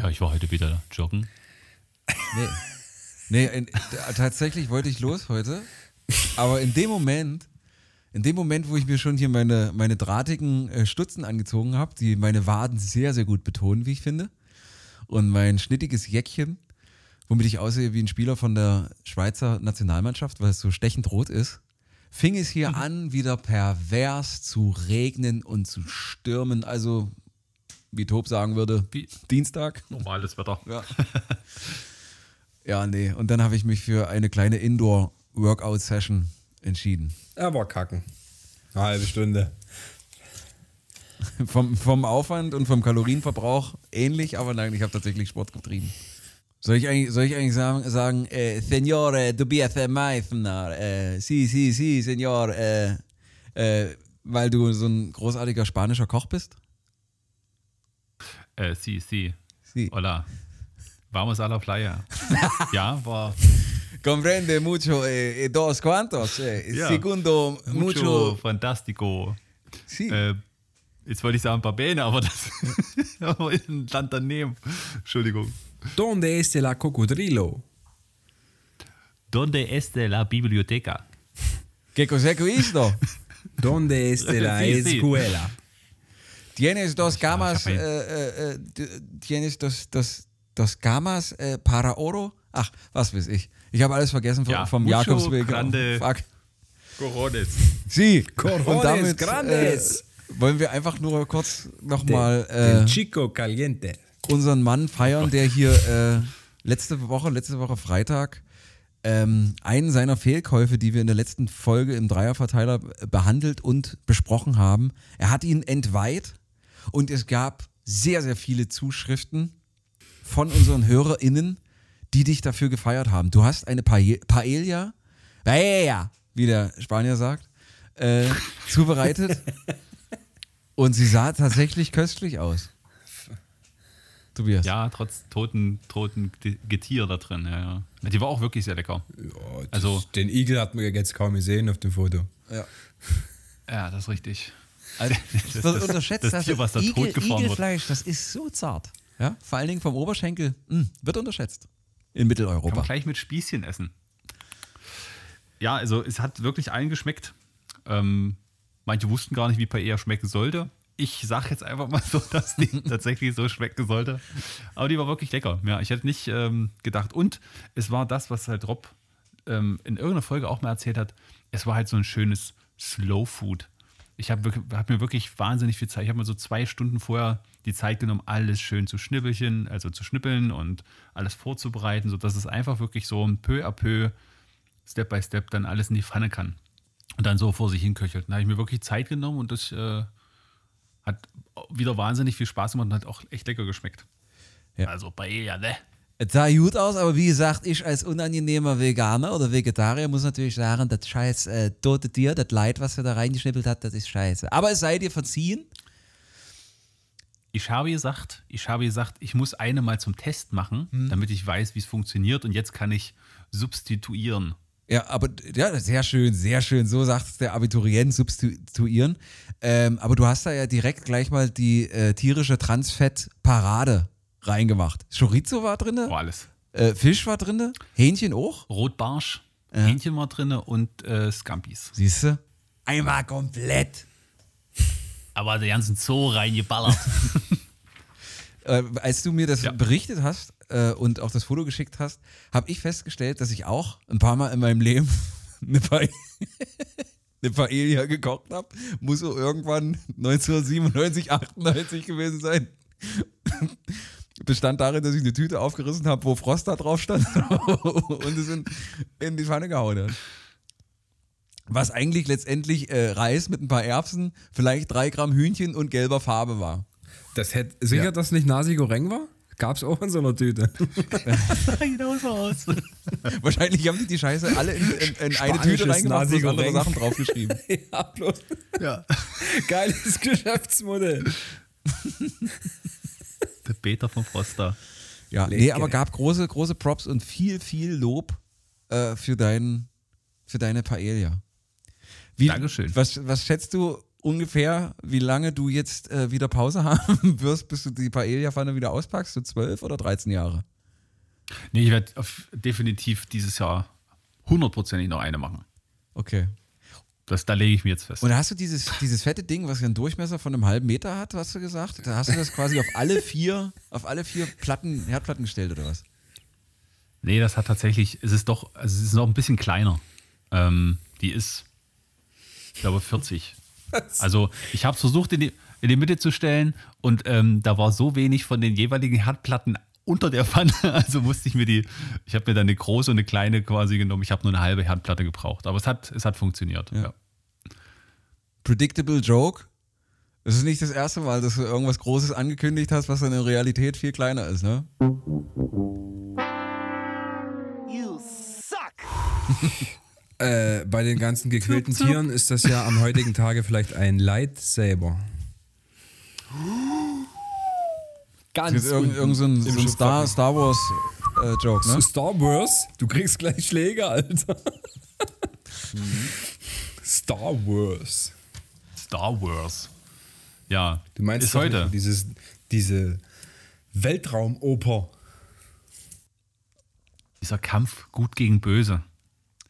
Ja, ich war heute wieder joggen. Nee. Nee, in, tatsächlich wollte ich los heute. Aber in dem Moment, in dem Moment, wo ich mir schon hier meine, meine drahtigen äh, Stutzen angezogen habe, die meine Waden sehr, sehr gut betonen, wie ich finde, und mein schnittiges Jäckchen, womit ich aussehe wie ein Spieler von der Schweizer Nationalmannschaft, weil es so stechend rot ist, fing es hier an, wieder pervers zu regnen und zu stürmen. Also, wie Tob sagen würde, Wie- Dienstag. Normales Wetter. Ja. ja, nee. Und dann habe ich mich für eine kleine Indoor-Workout-Session entschieden. Er war kacken. Eine halbe Stunde. Vom, vom Aufwand und vom Kalorienverbrauch ähnlich, aber nein, ich habe tatsächlich Sport getrieben. Soll ich eigentlich, soll ich eigentlich sagen, sagen äh, Senor äh, Tobias Meissner, äh, si, si, si, Senor, äh, äh, weil du so ein großartiger spanischer Koch bist? Äh, sí, sí. Si. Hola. Vamos a la playa. ja, war Comprende mucho, eh, eh, dos cuantos, eh, Ja. segundo mucho, mucho, fantastico. si. Äh, jetzt wollte ich sagen Babene, aber das aber ist ein Land daneben. Entschuldigung. Donde este la cocodrilo? Donde este la biblioteca? ¿Qué cosa que esto? Donde este la Sí, sí. escuela? Tienes dos camas, ich äh, äh, tienes dos, dos, dos camas äh, para oro? Ach, was weiß ich. Ich habe alles vergessen vom, Ja, vom mucho Jakobsweg. grande- Fuck. Corones. Sie. Corones Und damit grandes. äh, wollen wir einfach nur kurz nochmal äh, Chico Caliente. unseren Mann feiern, der hier äh, letzte Woche, letzte Woche Freitag, ähm, einen seiner Fehlkäufe, die wir in der letzten Folge im Dreierverteiler äh, behandelt und besprochen haben. Er hat ihn entweiht und es gab sehr, sehr viele Zuschriften von unseren HörerInnen, die dich dafür gefeiert haben. Du hast eine Pae- Paella, Paella, wie der Spanier sagt, äh, zubereitet und sie sah tatsächlich köstlich aus. Tobias. Ja, trotz toten, toten Getier da drin. Ja, ja. Die war auch wirklich sehr lecker. Ja, Also- den Igel hat man jetzt kaum gesehen auf dem Foto. Ja. Ja, das ist richtig. Also, das wird unterschätzt. das Tier, was da Igel, totgefahren wird. Igelfleisch, das ist so zart. Ja? Vor allen Dingen vom Oberschenkel. mh, wird unterschätzt. In Kann Mitteleuropa. man gleich mit Spießchen essen. Ja, also es hat wirklich allen geschmeckt. Ähm, manche wussten gar nicht, wie Paella schmecken sollte. Ich sage jetzt einfach mal so, dass die tatsächlich so schmecken sollte. Aber die war wirklich lecker. Ja, ich hätte nicht ähm, gedacht. Und es war das, was halt Rob ähm, in irgendeiner Folge auch mal erzählt hat. Es war halt so ein schönes Slow Food. Ich habe hab mir wirklich wahnsinnig viel Zeit. Ich habe mir so zwei Stunden vorher die Zeit genommen, alles schön zu schnippelchen, also zu schnippeln und alles vorzubereiten, sodass es einfach wirklich so ein peu à peu, Step by Step dann alles in die Pfanne kann. Und dann so vor sich hinköchelt. Da habe ich mir wirklich Zeit genommen und das äh, hat wieder wahnsinnig viel Spaß gemacht und hat auch echt lecker geschmeckt. Ja. Also Paella, ne? Es sah gut aus, aber wie gesagt, ich als unangenehmer Veganer oder Vegetarier muss natürlich sagen, das scheiß äh, tote Tier, das Leid, was er da reingeschnippelt hat, das ist scheiße. Aber es sei dir verziehen. Ich habe gesagt, ich habe gesagt, ich muss eine mal zum Test machen, damit ich weiß, wie es funktioniert und jetzt kann ich substituieren. Ja, aber ja, sehr schön, sehr schön. So sagt es der Abiturient, substituieren. Ähm, aber du hast da ja direkt gleich mal die äh, tierische Transfett-Parade reingemacht. Chorizo war drin, Oh, alles. äh, Fisch war drin, Hähnchen auch. Rotbarsch, Hähnchen war drin und äh, Scampis. Siehst du? Einmal komplett. Aber der ganzen Zoo reingeballert. Äh, als du mir das Ja. berichtet hast äh, und auch das Foto geschickt hast, habe ich festgestellt, dass ich auch ein paar Mal in meinem Leben eine, pa eine Paella gekocht habe. Muss so irgendwann 1997, 98 gewesen sein. Bestand darin, dass ich eine Tüte aufgerissen habe, wo Frost da drauf stand und es in, in die Pfanne gehauen hat. Was eigentlich letztendlich äh, Reis mit ein paar Erbsen, vielleicht drei Gramm Hühnchen und gelber Farbe war. Das hätte, sicher, Ja. dass nicht Nasi Goreng war? Gab's auch in so einer Tüte. genau so aus. Wahrscheinlich haben die die Scheiße alle in, in, in eine Tüte reingemacht und andere. Sachen draufgeschrieben. ja, bloß. Ja. Geiles Geschäftsmodell. Der Peter von Froster. Ja, nee, Lecker. aber gab große, große Props und viel, viel Lob äh, für, dein, für deine Paella. Wie, Dankeschön. Was, was schätzt du, ungefähr, wie lange du jetzt äh, wieder Pause haben wirst, bis du die Paella-Pfanne wieder auspackst? So 12 oder 13 Jahre? Nee, ich werde definitiv dieses Jahr hundertprozentig noch eine machen. Okay. Das, da lege ich mir jetzt fest. Und hast du dieses, dieses fette Ding, was einen Durchmesser von einem halben Meter hat, hast du gesagt? Da hast du das quasi auf alle vier, auf alle vier Platten, Herdplatten gestellt oder was? Nee, das hat tatsächlich, es ist doch, also es ist noch ein bisschen kleiner. Ähm, die ist, ich glaube, 40. Also ich habe es versucht, in die, in die Mitte zu stellen und ähm, da war so wenig von den jeweiligen Herdplatten unter der Pfanne, also musste ich mir die, ich habe mir dann eine große und eine kleine quasi genommen. Ich habe nur eine halbe Herdplatte gebraucht, aber es hat, es hat funktioniert. Ja. Ja. Predictable Joke. Es ist nicht das erste Mal, dass du irgendwas Großes angekündigt hast, was dann in Realität viel kleiner ist, ne? You suck! Äh, bei den ganzen gequälten Tieren ist das ja am heutigen Tage vielleicht ein Lightsaber. Ist irgend, irgend so ein, so ein Star, Star Wars äh, Joke, ne? Star Wars? Du kriegst gleich Schläge, Alter. Star Wars. Star Wars. Ja, Du meinst ist heute. Dieses, diese Weltraumoper. Dieser Kampf gut gegen böse.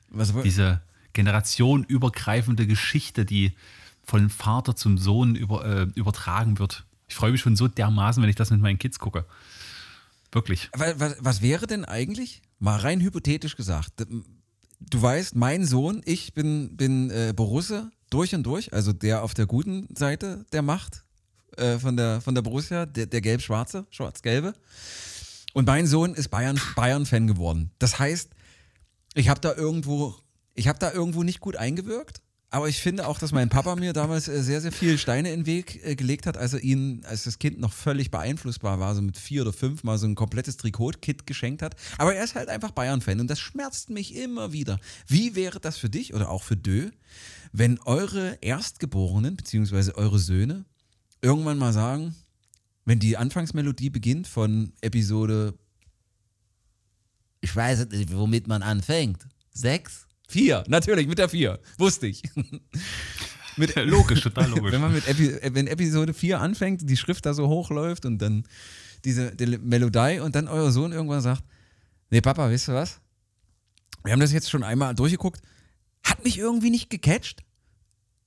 Was, diese generationenübergreifende Geschichte, die von Vater zum Sohn über, äh, übertragen wird. Ich freue mich schon so dermaßen, wenn ich das mit meinen Kids gucke. Wirklich. was, was, wäre denn eigentlich, mal rein hypothetisch gesagt, du weißt, mein Sohn, ich bin, bin äh, Borusse durch und durch, also der auf der guten Seite der Macht äh, von, der, von der Borussia, der, der gelb-schwarze, schwarz-gelbe. Und mein Sohn ist Bayern, Bayern-Fan geworden. Das heißt, ich habe da irgendwo, ich habe da irgendwo nicht gut eingewirkt. Aber ich finde auch, dass mein Papa mir damals äh, sehr, sehr viele Steine in den Weg äh, gelegt hat, als er ihn, als das Kind noch völlig beeinflussbar war, so mit vier oder fünf mal so ein komplettes Trikot-Kit geschenkt hat. Aber er ist halt einfach Bayern-Fan und das schmerzt mich immer wieder. Wie wäre das für dich oder auch für Dö, wenn eure Erstgeborenen, beziehungsweise eure Söhne, irgendwann mal sagen, wenn die Anfangsmelodie beginnt von Episode, ich weiß nicht, womit man anfängt, sechs? Vier, natürlich, mit der vier. Wusste ich. mit, Logisch, total logisch. wenn man mit Epi wenn Episode 4 anfängt, die Schrift da so hochläuft und dann diese die Melodie und dann euer Sohn irgendwann sagt, nee Papa, weißt du was? Wir haben das jetzt schon einmal durchgeguckt, hat mich irgendwie nicht gecatcht.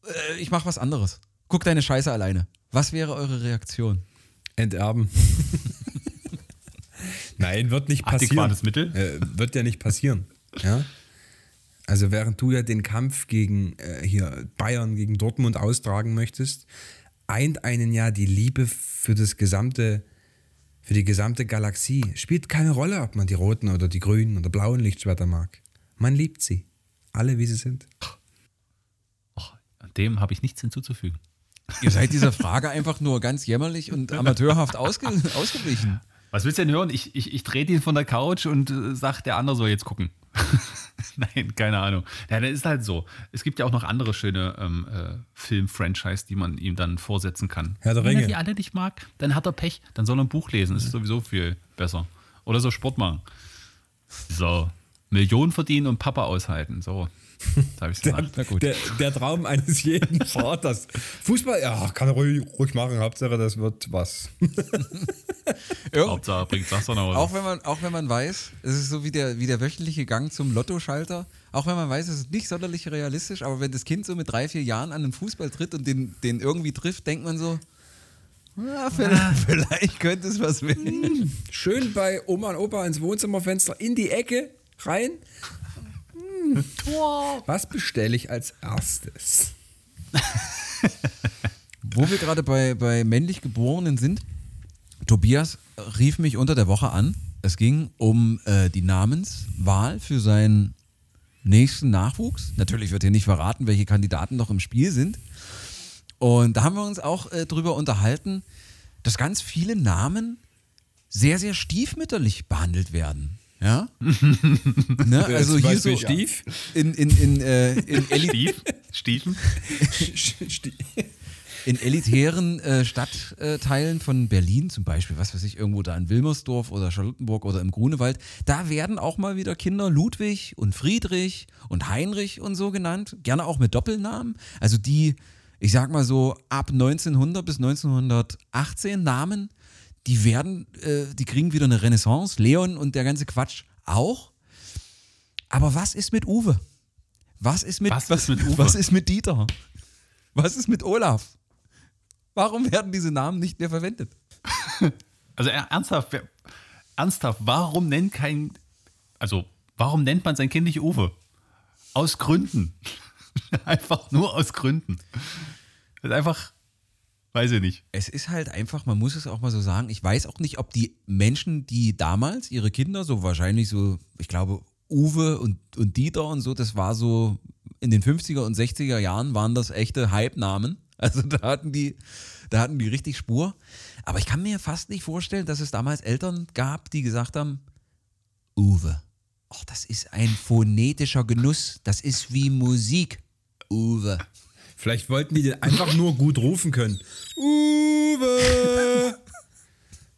Äh, ich mach was anderes. Guck deine Scheiße alleine. Was wäre eure Reaktion? Enterben. Nein, wird nicht passieren. Adäquates Mittel? Äh, wird ja nicht passieren. Ja? Also während du ja den Kampf gegen äh, hier Bayern gegen Dortmund austragen möchtest, eint einen ja die Liebe für das gesamte, für die gesamte Galaxie. Spielt keine Rolle, ob man die roten oder die grünen oder blauen Lichtschwerter mag. Man liebt sie. Alle wie sie sind. Och, dem habe ich nichts hinzuzufügen. Ihr seid dieser Frage einfach nur ganz jämmerlich und amateurhaft ausge ausgewichen. Was willst du denn hören? Ich, ich, ich trete ihn von der Couch und äh, sag, der andere soll jetzt gucken. Nein, keine Ahnung. Ja, das ist halt so. Es gibt ja auch noch andere schöne ähm, äh, Film-Franchise, die man ihm dann vorsetzen kann. Herr der Wenn er Ringe. die alle nicht mag, dann hat er Pech. Dann soll er ein Buch lesen. Das ist sowieso viel besser. Oder so Sport machen. So. Millionen verdienen und Papa aushalten. So. Gut. Der, der Traum eines jeden Vaters. Fußball, ja, kann er ruhig, ruhig machen. Hauptsache, das wird was. Hauptsache bringt das dann auch. Auch wenn man, auch wenn man weiß, es ist so wie der, wie der wöchentliche Gang zum Lottoschalter, auch wenn man weiß, es ist nicht sonderlich realistisch, aber wenn das Kind so mit drei, vier Jahren an den Fußball tritt und den, den irgendwie trifft, denkt man so, ja, vielleicht, vielleicht könnte es was werden. Schön bei Oma und Opa ins Wohnzimmerfenster in die Ecke rein. Hm. Was bestelle ich als erstes? Wo wir gerade bei, bei männlich Geborenen sind, Tobias rief mich unter der Woche an. Es ging um äh, die Namenswahl für seinen nächsten Nachwuchs. Natürlich wird hier nicht verraten, welche Kandidaten noch im Spiel sind. Und da haben wir uns auch äh, drüber unterhalten, dass ganz viele Namen sehr, sehr stiefmütterlich behandelt werden. Ja? ne? Also Zum hier so Stief. in, in, in, äh, in, Stief? Stiefen? in elitären äh, Stadtteilen von Berlin zum Beispiel, was weiß ich, irgendwo da in Wilmersdorf oder Charlottenburg oder im Grunewald, da werden auch mal wieder Kinder Ludwig und Friedrich und Heinrich und so genannt, gerne auch mit Doppelnamen. Also die, ich sag mal so ab 1900 bis 1918 Namen, die werden, äh, die kriegen wieder eine Renaissance. Leon und der ganze Quatsch auch. Aber was ist mit Uwe? Was ist mit, Was ist mit Uwe? Was ist mit Dieter? Was ist mit Olaf? Warum werden diese Namen nicht mehr verwendet? Also er- ernsthaft, ernsthaft, warum nennt kein, also warum nennt man sein Kind nicht Uwe? Aus Gründen. einfach nur aus Gründen. Das ist einfach, weiß ich nicht. Es ist halt einfach, man muss es auch mal so sagen, ich weiß auch nicht, ob die Menschen, die damals ihre Kinder, so wahrscheinlich so, ich glaube, Uwe und, und Dieter und so, das war so in den 50er und 60er Jahren waren das echte Hype-Namen. Also da hatten die, da hatten die richtig Spur. Aber ich kann mir fast nicht vorstellen, dass es damals Eltern gab, die gesagt haben, Uwe. Ach, das ist ein phonetischer Genuss. Das ist wie Musik. Uwe. Vielleicht wollten die den einfach nur gut rufen können. Uwe!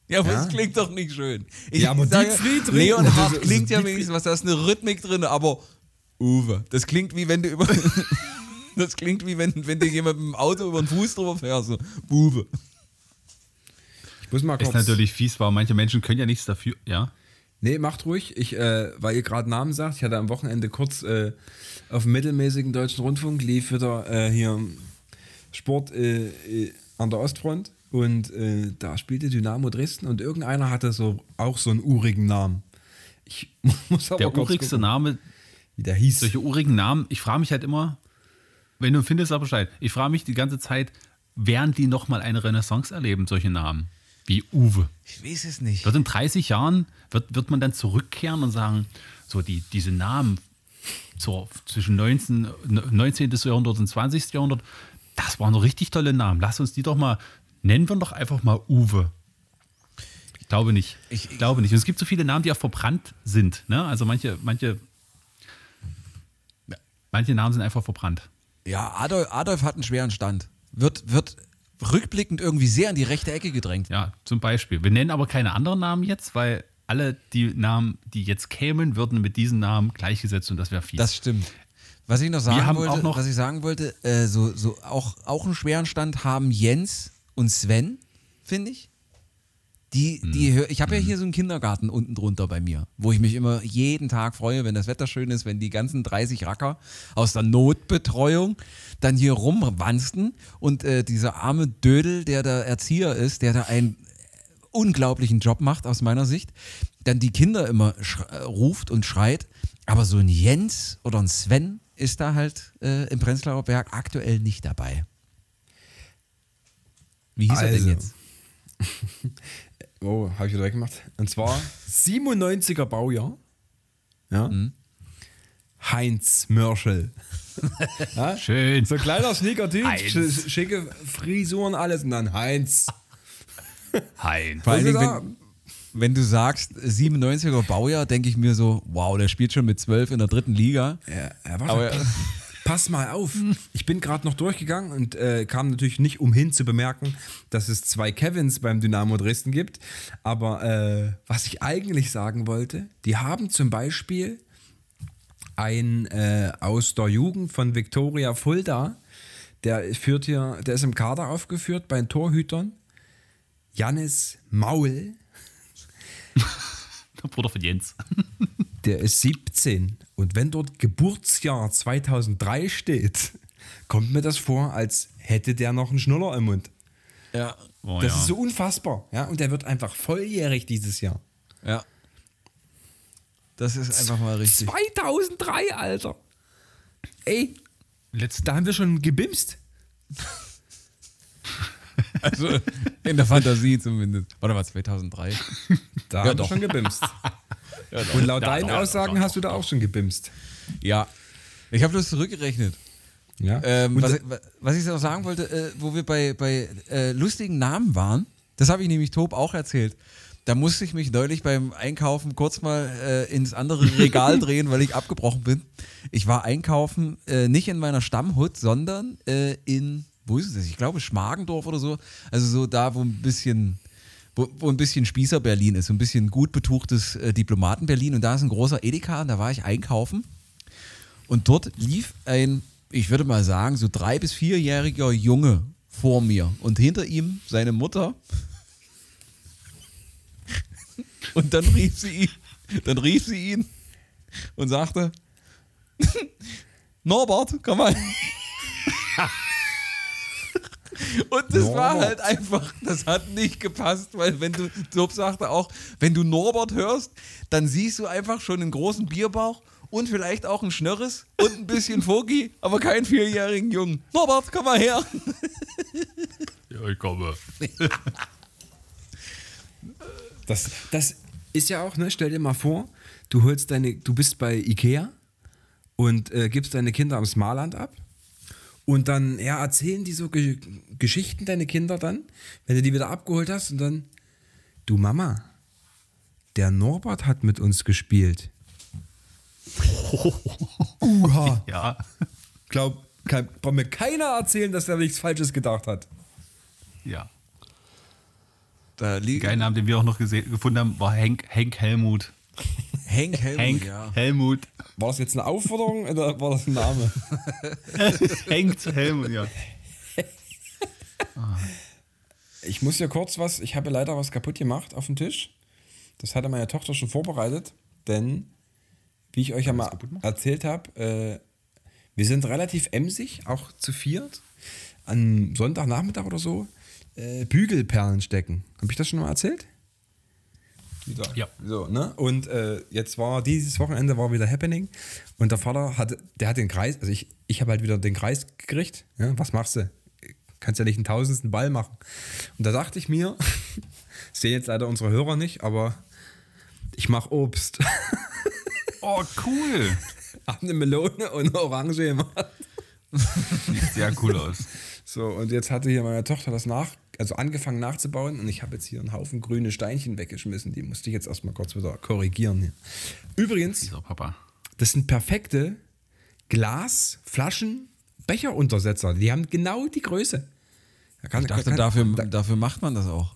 Ja, aber Ja. das klingt doch nicht schön. Ich Ja, aber sage, Dietfried reden- Leonhard das ist- klingt ja wenigstens was, da ist eine Rhythmik drin, aber Uwe. Das klingt wie wenn du über. das klingt wie wenn, wenn dir jemand mit dem Auto über den Fuß drüber fährst. So, Uwe. Ich muss mal kurz. Ist natürlich fies, weil manche Menschen können ja nichts dafür, ja. Nee, macht ruhig. Ich, äh, weil ihr gerade Namen sagt, ich hatte am Wochenende kurz äh, auf dem mittelmäßigen deutschen Rundfunk lief wieder äh, hier Sport äh, äh, an der Ostfront und äh, da spielte Dynamo Dresden und irgendeiner hatte so auch so einen urigen Namen. Ich muss aber Der urigste gucken, Name, wie der hieß. solche urigen Namen, ich frage mich halt immer, wenn du findest, sag Bescheid. Ich frage mich die ganze Zeit, werden die nochmal eine Renaissance erleben, solche Namen? Wie Uwe. Ich weiß es nicht. Wird in 30 Jahren, wird, wird man dann zurückkehren und sagen, so die, diese Namen zur, zwischen 19, 19. Jahrhundert und 20. Jahrhundert, das waren doch richtig tolle Namen. Lass uns die doch mal, nennen wir doch einfach mal Uwe. Ich glaube nicht. Ich- Ich, glaube nicht. Und es gibt so viele Namen, die auch verbrannt sind. Ne? Also manche, manche, manche Namen sind einfach verbrannt. Ja, Adolf, Adolf hat einen schweren Stand. Wird, wird rückblickend irgendwie sehr in die rechte Ecke gedrängt. Ja, zum Beispiel. Wir nennen aber keine anderen Namen jetzt, weil alle die Namen, die jetzt kämen, würden mit diesen Namen gleichgesetzt und das wäre fies. Das stimmt. Was ich noch sagen wollte, noch- was ich sagen wollte, äh, so, so auch, auch einen schweren Stand haben Jens und Sven, finde ich. Die, die hör, ich habe ja hier so einen Kindergarten unten drunter bei mir, wo ich mich immer jeden Tag freue, wenn das Wetter schön ist, wenn die ganzen 30 Racker aus der Notbetreuung dann hier rumwansten und äh, dieser arme Dödel, der der Erzieher ist, der da einen unglaublichen Job macht aus meiner Sicht, dann die Kinder immer äh, ruft und schreit, aber so ein Jens oder ein Sven ist da halt äh, im Prenzlauer Berg aktuell nicht dabei. Wie hieß er Also. denn jetzt? Oh, habe ich wieder weggemacht. Und zwar 97er Baujahr. Ja. Mhm. Heinz Mörschel. ja? Schön. So ein kleiner Sneaker-Typ, sch- schicke Frisuren, alles und dann Heinz. Heinz. Vor allen Was Dingen, ist wenn, wenn du sagst 97er Baujahr, denke ich mir so, wow, der spielt schon mit 12 in der dritten Liga. Ja, ja, warte. Aber Pass mal auf. Ich bin gerade noch durchgegangen und äh, kam natürlich nicht umhin zu bemerken, dass es zwei Kevins beim Dynamo Dresden gibt. Aber äh, was ich eigentlich sagen wollte, die haben zum Beispiel ein äh, aus der Jugend von Viktoria Fulda, der führt hier, der ist im Kader aufgeführt bei den Torhütern. Jannis Maul, Bruder von Jens. der ist 17. Und wenn dort Geburtsjahr 2003 steht, kommt mir das vor, als hätte der noch einen Schnuller im Mund. ja, Oh, das ja. ist so unfassbar. Ja? Und der wird einfach volljährig dieses Jahr. ja. Das ist einfach mal richtig. 2003, Alter. Ey, Letzten, da haben wir schon gebimst. Also in der Fantasie zumindest. Warte mal, 2003. Da Ja, haben doch. schon gebimst. Und laut Ja, deinen doch, Aussagen doch, hast du da auch schon gebimst. Ja. Ich habe bloß zurückgerechnet. Ja? Ähm, was, was ich noch sagen wollte, äh, wo wir bei, bei äh, lustigen Namen waren, das habe ich nämlich Tob auch erzählt. Da musste ich mich neulich beim Einkaufen kurz mal äh, ins andere Regal drehen, weil ich abgebrochen bin. Ich war einkaufen, äh, nicht in meiner Stammhut, sondern äh, in, wo ist es? Ich glaube Schmargendorf oder so. Also so da, wo ein bisschen, wo, wo ein bisschen Spießer Berlin ist, so ein bisschen gut betuchtes äh, Diplomaten Berlin. Und da ist ein großer Edeka und da war ich einkaufen. Und dort lief ein ich würde mal sagen, so drei- bis vierjähriger Junge vor mir und hinter ihm seine Mutter. Und dann rief sie ihn, dann rief sie ihn und sagte, Norbert, komm mal. Und das war Norbert. halt einfach, das hat nicht gepasst, weil wenn du, Job sagte auch, wenn du Norbert hörst, dann siehst du einfach schon einen großen Bierbauch und vielleicht auch ein Schnörres und ein bisschen Fogi, aber keinen vierjährigen Jungen. Norbert, komm mal her. Ja, ich komme. Das, das ist ja auch, ne? Stell dir mal vor, du holst deine, du bist bei Ikea und äh, gibst deine Kinder am Smarland ab. Und dann, ja, erzählen die so Ge Geschichten, deine Kinder dann, wenn du die wieder abgeholt hast und dann, du Mama, der Norbert hat mit uns gespielt. Uha. Ja. Glaub, kann, braucht mir keiner erzählen, dass der nichts Falsches gedacht hat. Ja. Da liegt Geilen Namen, den wir auch noch gesehen, gefunden haben, war Henk, Henk Helmut. Hank Helmut, Henk ja. Helmut. War das jetzt eine Aufforderung oder war das ein Name? Henk Helmut, ja. Ich muss hier kurz was, ich habe leider was kaputt gemacht auf dem Tisch. Das hatte meine Tochter schon vorbereitet, denn, wie ich euch ja mal erzählt habe, äh, wir sind relativ emsig, auch zu viert, am Sonntagnachmittag oder so, äh, Bügelperlen stecken. Habe ich das schon mal erzählt? Wieder. Ja. So, ne? Und äh, jetzt war dieses Wochenende war wieder Happening und der Vater hat, der hat den Kreis, also ich, ich habe halt wieder den Kreis gekriegt. Ja? Was machst du? Kannst ja nicht einen tausendsten Ball machen. Und da dachte ich mir, sehen jetzt leider unsere Hörer nicht, aber ich mache Obst. Oh, cool. Hab eine Melone und eine Orange gemacht. Sieht sehr cool aus. So, und jetzt hatte hier meine Tochter das nach, also angefangen nachzubauen und ich habe jetzt hier einen Haufen grüne Steinchen weggeschmissen. Die musste ich jetzt erstmal kurz wieder korrigieren. Hier. Übrigens, das sind perfekte Glas, Flaschen, Becheruntersetzer. Die haben genau die Größe. Da kann, Ich dachte, da kann- dafür, da, dafür macht man das auch.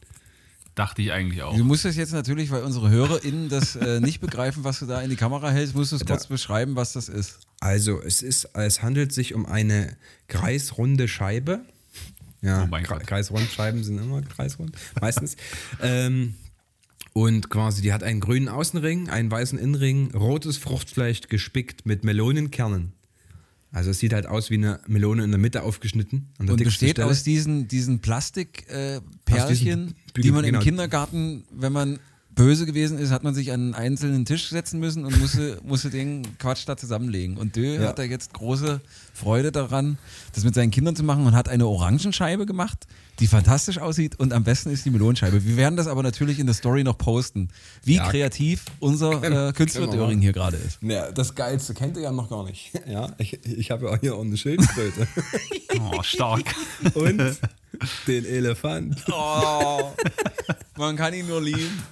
Dachte ich eigentlich auch. Du musst das jetzt natürlich, weil unsere HörerInnen das äh, nicht begreifen, was du da in die Kamera hältst, musst du es kurz beschreiben, was das ist. Also, es, ist, es handelt sich um eine kreisrunde Scheibe. Ja, Oh mein Kre- Gott. Kreisrundscheiben sind immer kreisrund, meistens. ähm, und quasi, die hat einen grünen Außenring, einen weißen Innenring, rotes Fruchtfleisch gespickt mit Melonenkernen. Also es sieht halt aus wie eine Melone in der Mitte aufgeschnitten. An der Und besteht Stelle. aus diesen, diesen Plastikperlchen, Bügel- die man genau. im Kindergarten, wenn man böse gewesen ist, hat man sich an einen einzelnen Tisch setzen müssen und musste, musste den Quatsch da zusammenlegen. Und Dö Ja. hat da jetzt große Freude daran, das mit seinen Kindern zu machen und hat eine Orangenscheibe gemacht, die fantastisch aussieht und am besten ist die Melonenscheibe. Wir werden das aber natürlich in der Story noch posten, wie Ja. kreativ unser äh, Künstler Döring hier gerade ist. Ja, das Geilste kennt ihr ja noch gar nicht. Ja, ich, ich habe ja hier auch eine Schildkröte Oh, stark. und den Elefant. Oh, man kann ihn nur lieben.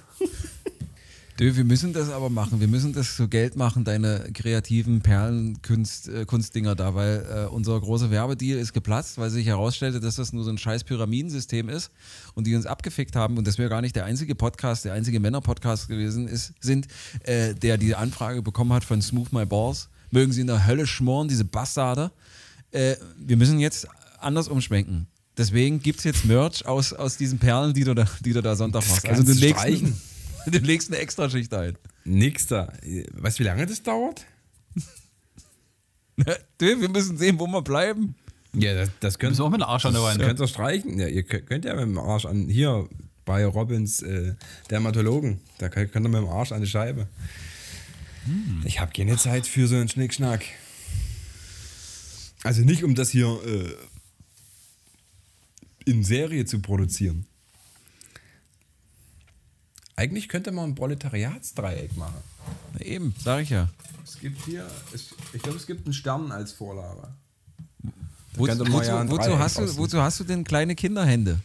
Dö, wir müssen das aber machen. Wir müssen das zu Geld machen, deine kreativen Perlenkunst, äh, da, weil äh, unser großer Werbedeal ist geplatzt, weil sich herausstellte, dass das nur so ein scheiß Pyramidensystem ist und die uns abgefickt haben und dass wir gar nicht der einzige Podcast, der einzige Männer-Podcast gewesen ist, sind, äh, der die Anfrage bekommen hat von Smooth My Balls. Mögen sie in der Hölle schmoren, diese Bastarde. Äh, wir müssen jetzt anders umschwenken. Deswegen gibt es jetzt Merch aus, aus diesen Perlen, die du da, die du da Sonntag Das machst. Also du legst, streichen. du legst eine Extraschicht ein. Nix da. Weißt du, wie lange das dauert? Du, wir müssen sehen, wo wir bleiben. Ja, das, das Du könnt, bist auch mit dem Arsch an der das Weine. könnt ihr streichen. Ja, ihr könnt, ja mit dem Arsch an. Hier bei Robins äh, Dermatologen. Da könnt ihr mit dem Arsch an die Scheibe. Ich habe keine Zeit für so einen Schnickschnack. Also nicht, um das hier äh, in Serie zu produzieren. Eigentlich könnte man ein Proletariatsdreieck machen. Na eben, sag ich ja. Es gibt hier, es, ich glaube, es gibt einen Stern als Vorlage. Man wozu, ja wozu, hast du, wozu hast du denn kleine Kinderhände?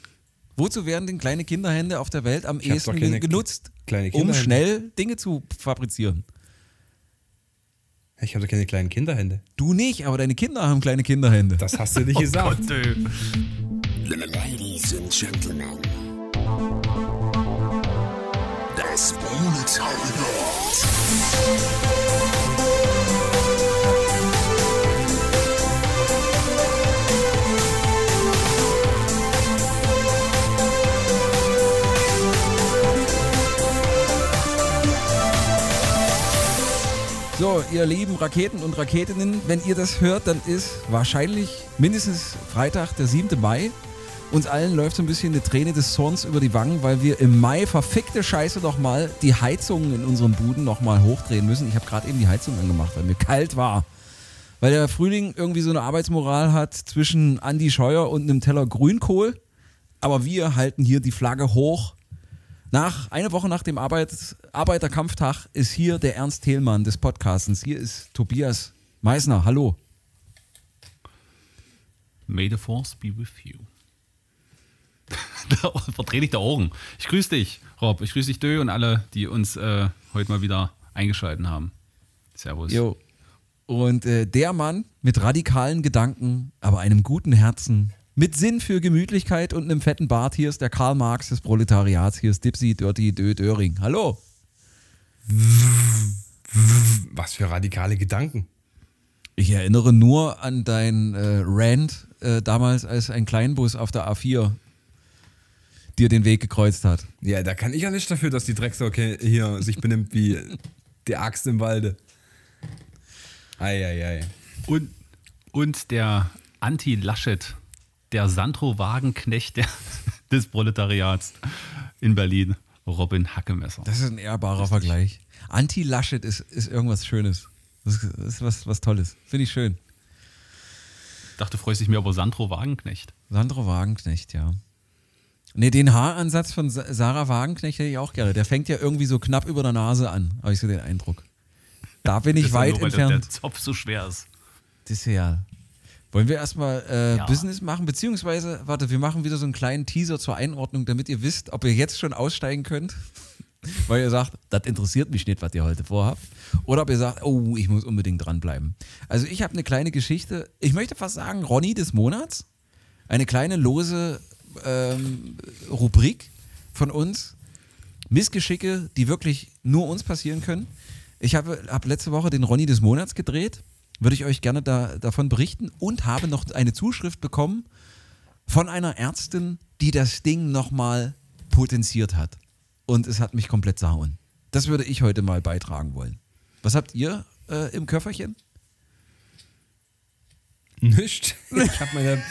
Wozu werden denn kleine Kinderhände auf der Welt am Ich ehesten keine genutzt, kleine um schnell Dinge zu fabrizieren? Ich habe doch keine kleinen Kinderhände. Du nicht, aber deine Kinder haben kleine Kinderhände. Das hast du nicht gesagt. Gott. Ladies and Gentlemen. Das Brunetal Nord. So, ihr lieben Raketen und Raketinnen, wenn ihr das hört, dann ist wahrscheinlich mindestens Freitag, der 7. Mai. Uns allen läuft so ein bisschen eine Träne des Zorns über die Wangen, weil wir im Mai verfickte Scheiße doch mal die Heizungen in unseren Buden noch mal hochdrehen müssen. Ich habe gerade eben die Heizung angemacht, weil mir kalt war. Weil der Frühling irgendwie so eine Arbeitsmoral hat zwischen Andi Scheuer und einem Teller Grünkohl. Aber wir halten hier die Flagge hoch. Nach eine Woche nach dem Arbeit, Arbeiterkampftag ist hier der Ernst Thielmann des Podcastens. Hier ist Tobias Meissner. Hallo. May the Force be with you. da verdreh ich die Augen. Ich grüße dich, Rob. Ich grüße dich, Dö, und alle, die uns äh, heute mal wieder eingeschalten haben. Servus. Jo. Und äh, der Mann mit radikalen Gedanken, aber einem guten Herzen, mit Sinn für Gemütlichkeit und einem fetten Bart, hier ist der Karl Marx des Proletariats, hier ist Dipsy Dirty Dö Döring. Hallo. Was für radikale Gedanken. Ich erinnere nur an dein äh, Rant äh, damals, als ein Kleinbus auf der A4 dir den Weg gekreuzt hat. Ja, da kann ich ja nicht dafür, dass die Drecksau hier sich benimmt wie die Axt im Walde. Eieiei. Und, und der Anti-Laschet, der Sandro Wagenknecht der, des Proletariats in Berlin, Robin Hackemesser. Das ist ein ehrbarer Vergleich. Anti-Laschet ist, ist irgendwas Schönes. Das ist, das ist was, was Tolles. Finde ich schön. Ich dachte, freust dich mehr über Sandro Wagenknecht. Sandro Wagenknecht, ja. Ne, den Haaransatz von Sa- Sarah Wagenknecht hätte ich auch gerne. Der fängt ja irgendwie so knapp über der Nase an, habe ich so den Eindruck. Da bin ich weit nur, weil der, entfernt. der Zopf so schwer ist. Das ist ja. Wollen wir erstmal äh, Ja. Business machen? Beziehungsweise, warte, wir machen wieder so einen kleinen Teaser zur Einordnung, damit ihr wisst, ob ihr jetzt schon aussteigen könnt. Weil ihr sagt, das interessiert mich nicht, was ihr heute vorhabt. Oder ob ihr sagt, oh, ich muss unbedingt dranbleiben. Also ich habe eine kleine Geschichte, ich möchte fast sagen, Ronny des Monats. Eine kleine lose ähm, Rubrik von uns. Missgeschicke, die wirklich nur uns passieren können. Ich habe hab letzte Woche den Ronny des Monats gedreht. Würde ich euch gerne da, davon berichten und habe noch eine Zuschrift bekommen von einer Ärztin, die das Ding nochmal potenziert hat. Und es hat mich komplett sauen. Das würde ich heute mal beitragen wollen. Was habt ihr äh, im Köfferchen? Nicht. Ich habe meine,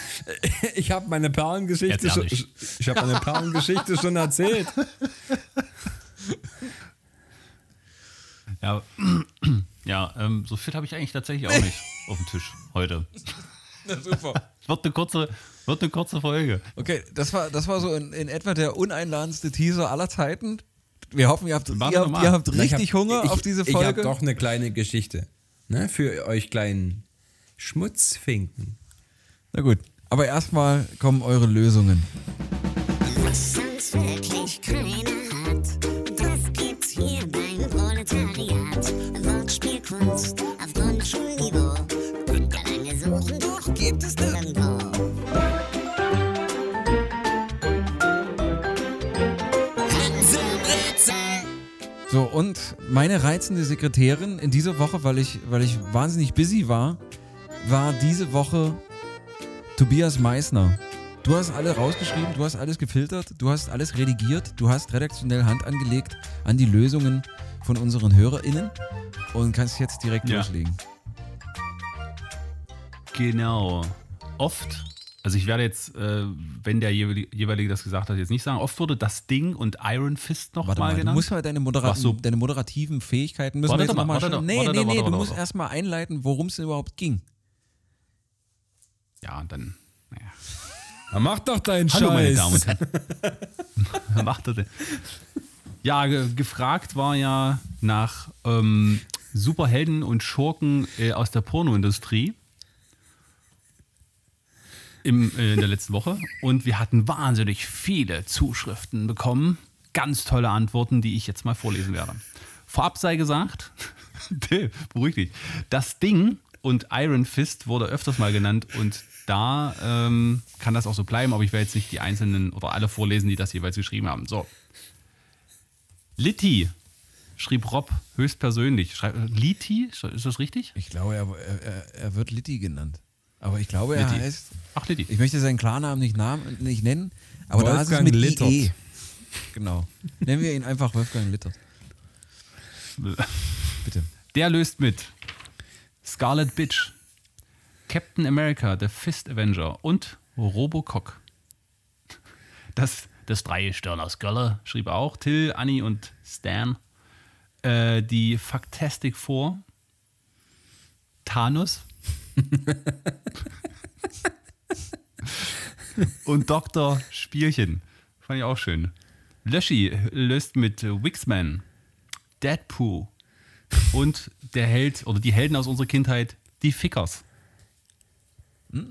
ich hab meine Perlengeschichte schon, ich habe meine Perlengeschichte schon erzählt. Ja, ja ähm, so fit habe ich eigentlich tatsächlich auch nicht auf dem Tisch heute. Na super. Wird eine kurze, wird eine kurze Folge. Okay, das war, das war so in, in etwa der uneinladendste Teaser aller Zeiten. Wir hoffen, ihr habt, ihr habt, ihr habt richtig hab- Hunger ich, auf diese Ich habe Folge. doch eine kleine Geschichte. Ne, für euch kleinen Schmutzfinken. Na gut, aber erstmal kommen eure Lösungen. Was sonst wirklich keiner hat, das gibt's hier beim Proletariat. Wortspielkunst auf Grundschulniveau. Könnt ihr lange suchen, doch gibt es nirgendwo. So, und meine reizende Sekretärin in dieser Woche, weil ich, weil ich wahnsinnig busy war, war diese Woche Tobias Meissner. Du hast alle rausgeschrieben, du hast alles gefiltert, du hast alles redigiert, du hast redaktionell Hand angelegt an die Lösungen von unseren HörerInnen und kannst jetzt direkt Ja. loslegen. Genau. Oft, also ich werde jetzt, äh, wenn der jeweilige, das gesagt hat, jetzt nicht sagen, oft wurde das Ding und Iron Fist noch Warte mal mal, du genannt. musst mal deine, Modera so. deine moderativen Fähigkeiten müssen Warte wir jetzt nochmal warte Nee, warte nee, doch, nee, warte du musst warte erstmal einleiten, worum es überhaupt ging. Ja, dann, naja. Mach doch deinen Hallo, meine Scheiß. Damen und Herren. Macht er denn? Ja, ge gefragt war ja nach ähm, Superhelden und Schurken äh, aus der Pornoindustrie im, äh, in der letzten Woche. Und wir hatten wahnsinnig viele Zuschriften bekommen. Ganz tolle Antworten, die ich jetzt mal vorlesen werde. Vorab sei gesagt, beruhig dich, das Ding und Iron Fist wurde öfters mal genannt und da ähm, kann das auch so bleiben, aber ich werde jetzt nicht die einzelnen oder alle vorlesen, die das jeweils geschrieben haben. So. Litti schrieb Rob höchstpersönlich. Schrei Litti, ist das richtig? Ich glaube, er, er, er wird Litti genannt. Aber ich glaube, er Litti. heißt. Ach, Litti. Ich möchte seinen Klarnamen nicht, Namen, nicht nennen, aber da ist es Wolfgang mit Littert. IE. Genau. Nennen wir ihn einfach Wolfgang Littert. Bitte. Der löst mit Scarlet Bitch, Captain America, The Fist Avenger und Robocock. Das, das Dreistirner Gölle schrieb auch Till, Annie und Stan. Äh, die Fantastic Four, Thanos und Dr. Spielchen. Fand ich auch schön. Löschi löst mit Wixman, Deadpool und der Held oder die Helden aus unserer Kindheit, die Fickers.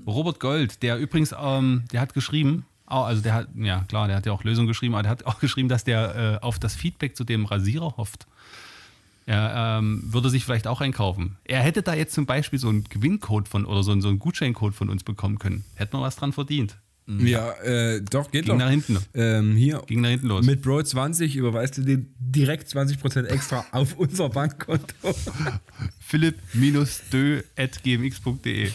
Robert Gold, der übrigens, ähm, der hat geschrieben, also der hat, ja klar, der hat ja auch Lösungen geschrieben, aber der hat auch geschrieben, dass der äh, auf das Feedback zu dem Rasierer hofft. Er ähm, würde sich vielleicht auch einkaufen. Er hätte da jetzt zum Beispiel so einen Gewinncode von oder so einen, so einen Gutscheincode von uns bekommen können. Hätten wir was dran verdient. Ja, äh, doch, geht Ging doch. nach hinten. Ähm, hier. Ging nach hinten los. Mit Bro 20 überweist du dir direkt 20% extra auf unser Bankkonto. philipp-dö.gmx.de.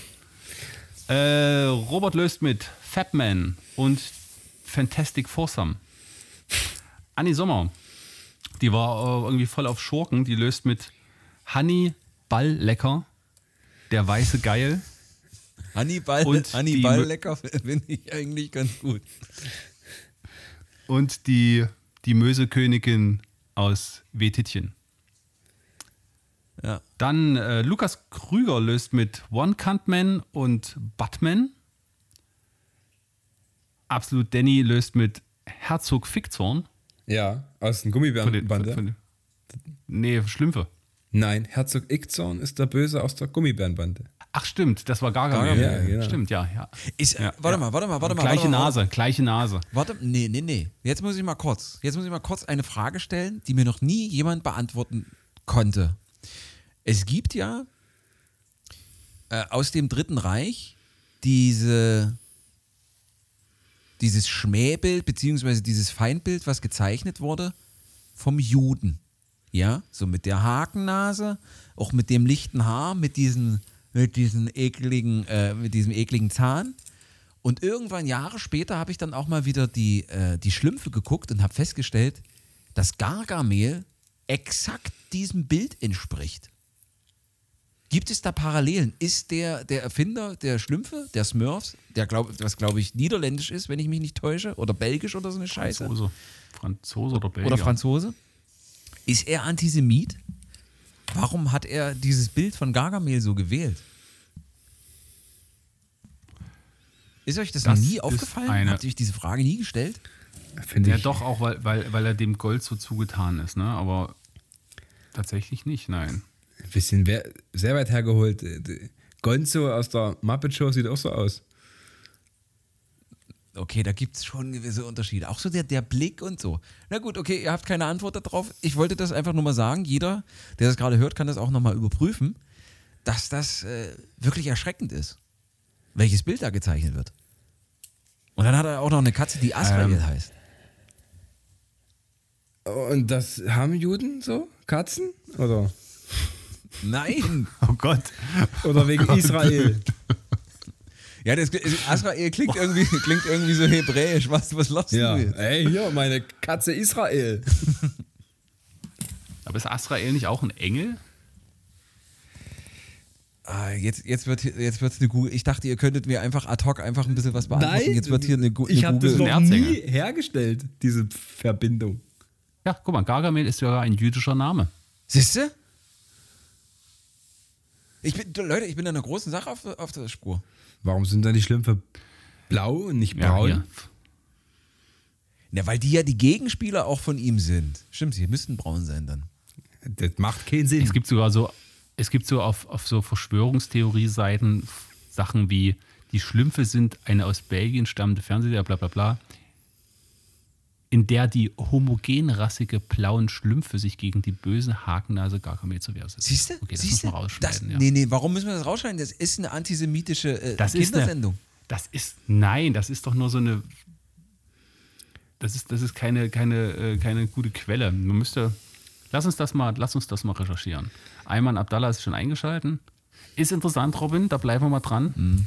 Äh, Robert löst mit Fabman und Fantastic Foursome. Anni Sommer, die war äh, irgendwie voll auf Schurken, die löst mit Honey Balllecker, der weiße Geil. Hannibal, Und Hannibal lecker finde ich eigentlich ganz gut. und die, die Mösekönigin aus Wetittchen. Ja. Dann äh, Lukas Krüger löst mit One Cunt Man und Batman. Absolut Danny löst mit Herzog Fickzorn. Ja, aus den Gummibärenbande. Nee, Schlümpfe. Nein, Herzog Ickzorn ist der Böse aus der Gummibärenbande. Ach stimmt, das war Gargamel. Gargamel, ja, genau. Stimmt, ja. ja. Ist, Ja, warte ja. mal, warte mal, warte mal. Gleiche warte mal, Nase, gleiche Nase. Warte, nee, nee, nee. Jetzt muss ich mal kurz, jetzt muss ich mal kurz eine Frage stellen, die mir noch nie jemand beantworten konnte. Es gibt ja äh, aus dem Dritten Reich diese, dieses Schmähbild beziehungsweise dieses Feindbild, was gezeichnet wurde vom Juden. Ja, so mit der Hakennase, auch mit dem lichten Haar, mit diesen, mit diesen ekligen, äh, mit diesem ekligen Zahn. Und irgendwann Jahre später habe ich dann auch mal wieder die, äh, die Schlümpfe geguckt und habe festgestellt, dass Gargamel exakt diesem Bild entspricht. Gibt es da Parallelen? Ist der, der Erfinder der Schlümpfe, der Smurfs, der glaub, was glaube ich niederländisch ist, wenn ich mich nicht täusche, oder belgisch oder so eine Scheiße, Franzose. Franzose oder Belgier. oder Franzose, ist er Antisemit? Warum hat er dieses Bild von Gargamel so gewählt? Ist euch das, Das noch nie aufgefallen? eine- Habt ihr euch diese Frage nie gestellt? Finde Ja, ich. doch, auch weil, weil, weil er dem Gold so zugetan ist, ne? Aber tatsächlich nicht, nein. Ein bisschen sehr weit hergeholt. Gonzo aus der Muppet Show sieht auch so aus. Okay, da gibt es schon gewisse Unterschiede. Auch so der, der Blick und so. Na gut, okay, ihr habt keine Antwort darauf. Ich wollte das einfach nur mal sagen. Jeder, der das gerade hört, kann das auch nochmal überprüfen, dass das äh, wirklich erschreckend ist, welches Bild da gezeichnet wird. Und dann hat er auch noch eine Katze, die Asrael Ähm. heißt. Und das haben Juden so? Katzen? Oder, Nein! Oh Gott. oder wegen Israel? ja, das, Asrael klingt irgendwie, klingt irgendwie so hebräisch. Was, was lachst Ja. du jetzt? Ey, hier, meine Katze Israel. Aber ist Asrael nicht auch ein Engel? Ah, jetzt, jetzt wird jetzt wird's eine Google. Ich dachte, ihr könntet mir einfach ad hoc einfach ein bisschen was beantworten. jetzt wird hier eine, Gu- ich eine habe das Google. noch nie hergestellt, diese Verbindung. Ja, guck mal, Gargamel ist ja ein jüdischer Name. Siehst du? Ich bin, Leute, ich bin da einer großen Sache auf, auf der Spur. Warum sind dann die Schlümpfe blau und nicht Ja, braun? hier. Na, weil die ja die Gegenspieler auch von ihm sind. Stimmt, sie müssten braun sein dann. Das macht keinen Sinn. Es gibt sogar so, es gibt so auf, auf so Verschwörungstheorie-Seiten Sachen wie die Schlümpfe sind eine aus Belgien stammende Fernsehserie, bla bla bla, in der die homogenrassige blauen Schlümpfe sich gegen die böse Hakennase Gargamel zur Wehr setzen. Siehst du? Okay, das Siehst muss man rausschneiden. Das, ja. Nee, nee, warum müssen wir das rausschneiden? Das ist eine antisemitische äh, Das ist eine, Kindersendung. das ist, nein, das ist doch nur so eine, das ist, das ist keine, keine, äh, keine gute Quelle. Man müsste, lass uns das mal, lass uns das mal recherchieren. Ayman Abdallah ist schon eingeschalten. Ist interessant, Robin, da bleiben wir mal dran.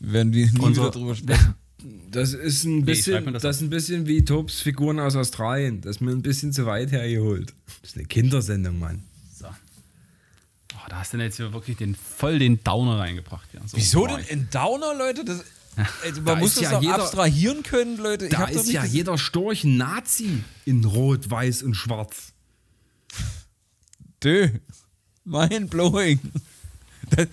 Werden wir nie Unser- wieder drüber sprechen. Das ist ein bisschen, mir das das ist ein bisschen wie Tobs Figuren aus Australien. Das ist mir ein bisschen zu weit hergeholt. Das ist eine Kindersendung, Mann. So. Oh, da hast du denn jetzt hier wirklich den, voll den Downer reingebracht. Ja. So, Wieso boah, denn in Downer, Leute? Das, also Da man muss ist das ja doch jeder- abstrahieren können, Leute. Ich Da ist ja jeder Storch ein Nazi in Rot, Weiß und Schwarz. Dö. Mind blowing. Das-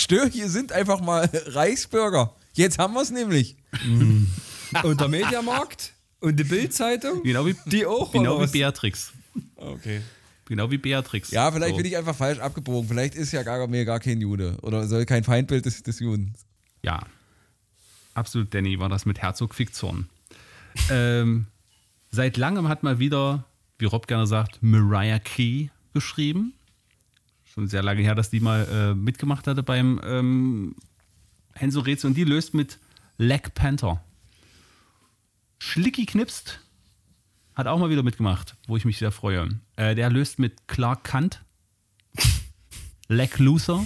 Störche sind einfach mal Reichsbürger. Jetzt haben wir es nämlich. Und der Mediamarkt und die Bildzeitung, Genau wie, die auch. genau wie? Beatrix. Okay. Genau wie Beatrix. Ja, vielleicht So. bin ich einfach falsch abgebogen. Vielleicht ist ja Gargamel gar kein Jude oder soll kein Feindbild des, des Juden. Ja, absolut, Danny, war das mit Herzog Fickzorn. ähm, seit langem hat mal wieder, wie Rob gerne sagt, Mariah Key geschrieben. Schon sehr lange her, dass die mal äh, mitgemacht hatte beim ähm, Henso Rätsel und die löst mit Black Panther. Schlicki knipst hat auch mal wieder mitgemacht, wo ich mich sehr freue. Äh, der löst mit Clark Kent. Leck Loser.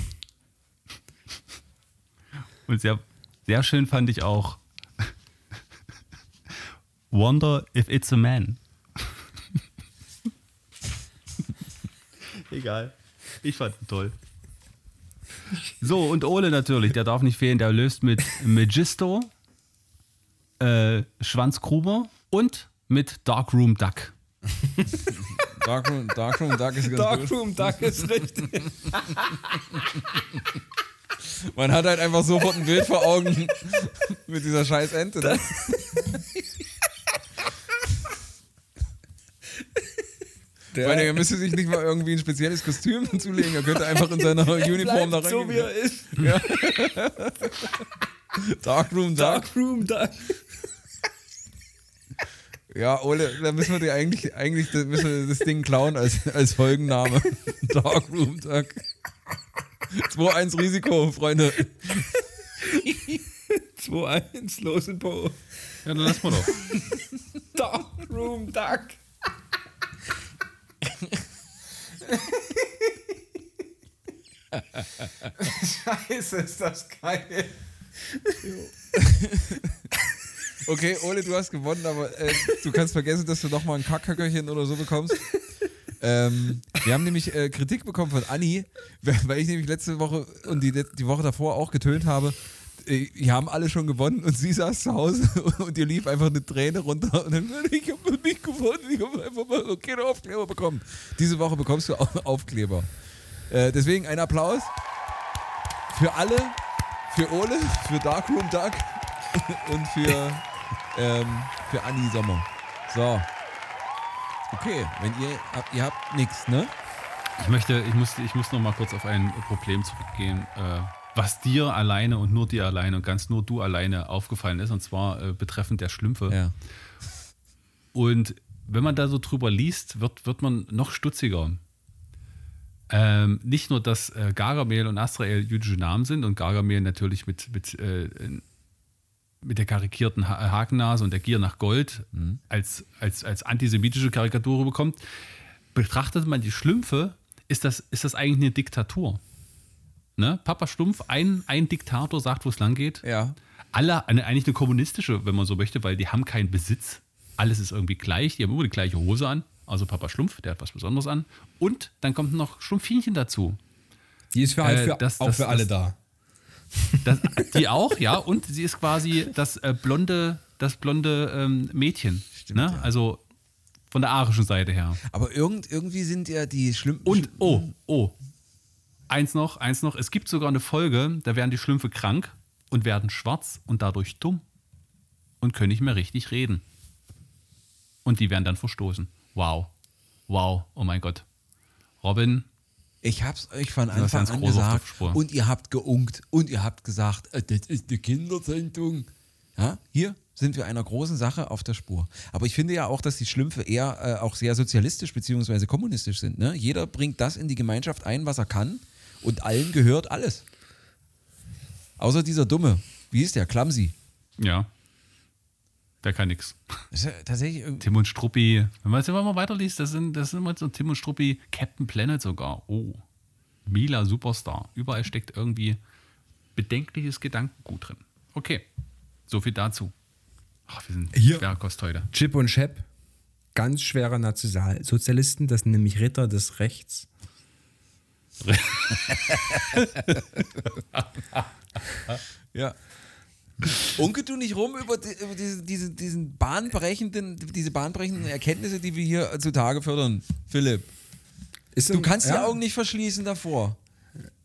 Und sehr, sehr schön fand ich auch Wonder if it's a man. Egal. Ich fand ihn toll. So, und Ole natürlich, der darf nicht fehlen, der löst mit Magisto, äh, Schwanzgruber und mit Darkroom Duck. Darkroom, Darkroom Duck ist ganz gut. Darkroom Duck ist richtig. Man hat halt einfach sofort ein Bild vor Augen mit dieser scheiß Ente. Ne? Der, Weil ihr müsst sich nicht mal irgendwie ein spezielles Kostüm zulegen. Er könnte einfach in seiner Uniform da bleibt so wie reingehen. er ist. Darkroom Duck. Darkroom Duck. Ja, Ole, da müssen wir dir eigentlich, eigentlich das- müssen wir das Ding klauen als, als Folgenname. Darkroom Duck. 2-1 Risiko, Freunde. 2-1, los und Po. Ja, dann lass mal doch. Darkroom Duck. Scheiße, ist das geil. Okay, Ole, du hast gewonnen, aber äh, du kannst vergessen, dass du nochmal ein Kackhöckerchen oder so bekommst. Ähm, wir haben nämlich äh, Kritik bekommen von Anni, weil ich nämlich letzte Woche und die, die Woche davor auch getönt habe. Äh, Die haben alle schon gewonnen und sie saß zu Hause und ihr lief einfach eine Träne runter und dann, ich habe nicht gewonnen, ich habe einfach mal so keine Aufkleber bekommen. Diese Woche bekommst du Aufkleber. Äh, deswegen ein Applaus für alle, für Ole, für Darkroom Duck und für, ähm, für Anni Sommer. So. Okay, wenn ihr habt, ihr habt nichts, ne? Ich möchte, ich muss, ich muss noch mal kurz auf ein Problem zurückgehen, äh, was dir alleine und nur dir alleine und ganz nur du alleine aufgefallen ist, und zwar äh, betreffend der Schlümpfe. Ja. Und wenn man da so drüber liest, wird, wird man noch stutziger. Ähm, nicht nur, dass äh, Gargamel und Azrael jüdische Namen sind und Gargamel natürlich mit, mit, äh, mit der karikierten ha Hakennase und der Gier nach Gold als, als, als antisemitische Karikatur bekommt. Betrachtet man die Schlümpfe, ist das, ist das eigentlich eine Diktatur. Ne? Papa Stumpf, ein, ein Diktator sagt, wo es lang geht Ja. alle, eine, eigentlich eine kommunistische, wenn man so möchte, weil die haben keinen Besitz. Alles ist irgendwie gleich, die haben immer die gleiche Hose an. Also Papa Schlumpf, der hat was Besonderes an. Und dann kommt noch Schlumpfinchen dazu. Die ist für, Äh, für, das- auch das- für alle das- da. Die auch, ja. Und sie ist quasi das äh, blonde, das blonde ähm, Mädchen. ne? Also von der arischen Seite her. Aber irgend, irgendwie sind ja die schlimmen. Und, oh, oh. Eins noch, eins noch. Es gibt sogar eine Folge, da werden die Schlümpfe krank und werden schwarz und dadurch dumm und können nicht mehr richtig reden. Und die werden dann verstoßen. Wow. Wow. Oh mein Gott. Robin, Ich hab's euch von Anfang an gesagt. Und ihr habt geunkt. Und ihr habt gesagt, äh, das ist die Kindersendung. Ja, hier sind wir einer großen Sache auf der Spur. Aber ich finde ja auch, dass die Schlümpfe eher äh, auch sehr sozialistisch bzw. kommunistisch sind. Ne? Jeder bringt das in die Gemeinschaft ein, was er kann. Und allen gehört alles. Außer dieser Dumme. Wie ist der? Clumsy. ja. Der kann nix. Ist ja tatsächlich irgendwie. Tim und Struppi, wenn man jetzt immer mal weiterliest, das sind, das sind immer so Tim und Struppi, Captain Planet sogar. Oh. Mila Superstar. Überall steckt irgendwie bedenkliches Gedankengut drin. Okay. So viel dazu. Ach, wir sind Hier. schwerer Kost heute. Chip und Shep, ganz schwerer Nationalsozialisten, das sind nämlich Ritter des Rechts. ja. Unke du nicht rum über, die, über diese, diese, diesen bahnbrechenden, diese bahnbrechenden Erkenntnisse, die wir hier zutage fördern, Philipp. Ist Du so- kannst die ja. Augen nicht verschließen davor.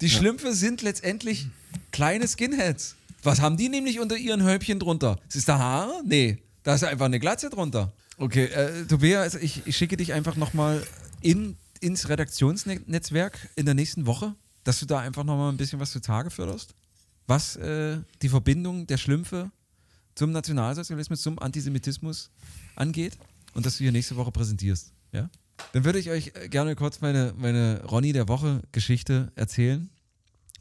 Die Schlümpfe sind letztendlich kleine Skinheads. Was haben die nämlich unter ihren Häubchen drunter? Ist es da Haare? Nee, da ist einfach eine Glatze drunter. Okay, äh, Tobias, ich, ich schicke dich einfach nochmal in, ins Redaktionsnetzwerk in der nächsten Woche, dass du da einfach nochmal ein bisschen was zutage förderst. Was äh, die Verbindung der Schlümpfe zum Nationalsozialismus, zum Antisemitismus angeht und dass du hier nächste Woche präsentierst. Ja? Dann würde ich euch äh, gerne kurz meine, meine Ronny der Woche Geschichte erzählen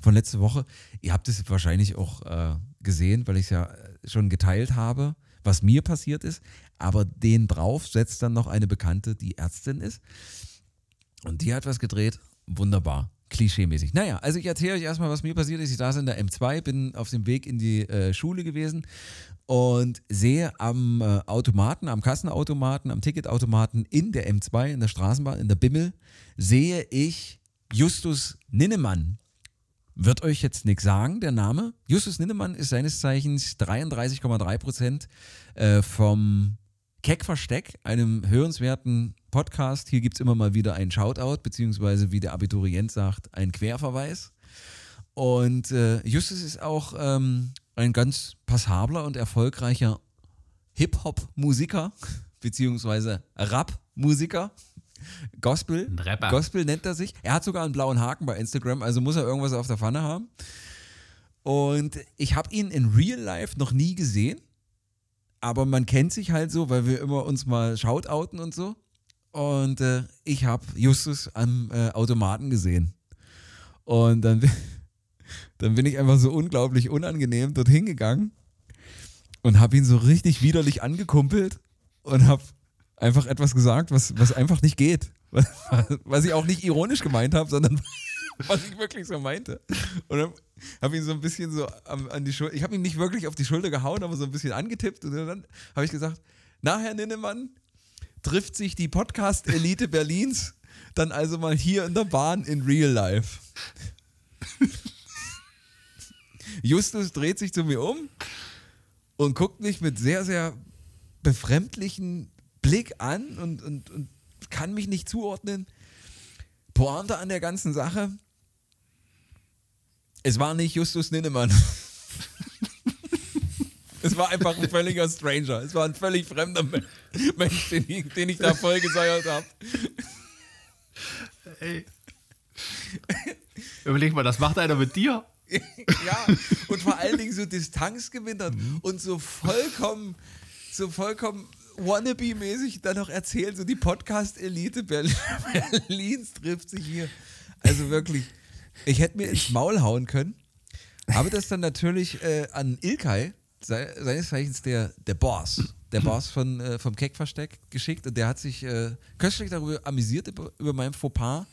von letzte Woche. Ihr habt es wahrscheinlich auch äh, gesehen, weil ich es ja äh, schon geteilt habe, was mir passiert ist. Aber den drauf setzt dann noch eine Bekannte, die Ärztin ist. Und die hat was gedreht. Wunderbar. Klischeemäßig. Naja, also ich erzähle euch erstmal, was mir passiert ist. Ich saß in der M2, bin auf dem Weg in die äh, Schule gewesen und sehe am äh, Automaten, am Kassenautomaten, am Ticketautomaten in der M2, in der Straßenbahn, in der Bimmel, sehe ich Justus Ninnemann. Wird euch jetzt nichts sagen, der Name? Justus Ninnemann ist seines Zeichens 33,3 Prozent äh, vom Keck-Versteck, einem hörenswerten Podcast. Hier gibt es immer mal wieder einen Shoutout, beziehungsweise wie der Abiturient sagt, einen Querverweis. Und äh, Justus ist auch ähm, ein ganz passabler und erfolgreicher Hip-Hop-Musiker, beziehungsweise Rap-Musiker. Gospel. Ein Rapper. Gospel nennt er sich. Er hat sogar einen blauen Haken bei Instagram, also muss er irgendwas auf der Pfanne haben. Und ich habe ihn in Real Life noch nie gesehen, aber man kennt sich halt so, weil wir immer uns mal shoutouten und so. Und äh, ich habe Justus am äh, Automaten gesehen. Und dann, bin- dann bin ich einfach so unglaublich unangenehm dorthin gegangen und habe ihn so richtig widerlich angekumpelt und habe einfach etwas gesagt, was, was einfach nicht geht. Was, was ich auch nicht ironisch gemeint habe, sondern was ich wirklich so meinte. Und habe ihn so ein bisschen so am, an die Schulter, ich habe ihn nicht wirklich auf die Schulter gehauen, aber so ein bisschen angetippt und dann habe ich gesagt, na Herr Ninnemann, trifft sich die Podcast-Elite Berlins dann also mal hier in der Bahn in Real Life. Justus dreht sich zu mir um und guckt mich mit sehr, sehr befremdlichen Blick an und, und, und kann mich nicht zuordnen. Pointe an der ganzen Sache. Es war nicht Justus Ninnemann. Es war einfach ein völliger Stranger. Es war ein völlig fremder Me- Mensch, den ich, den ich da voll gesäuert habe. Überleg mal, das macht einer mit dir. ja, und vor allen Dingen so Distanz gewinnt hat und so vollkommen, so vollkommen wannabe-mäßig dann noch erzählt, so die Podcast-Elite Berl- Berlins trifft sich hier. Also wirklich, ich hätte mir ins Maul hauen können, habe das dann natürlich äh, an Ilkay, seines Zeichens der, der Boss, der Boss von, äh, vom Keck-Versteck geschickt und der hat sich äh, köstlich darüber amüsiert, über, über mein Fauxpas,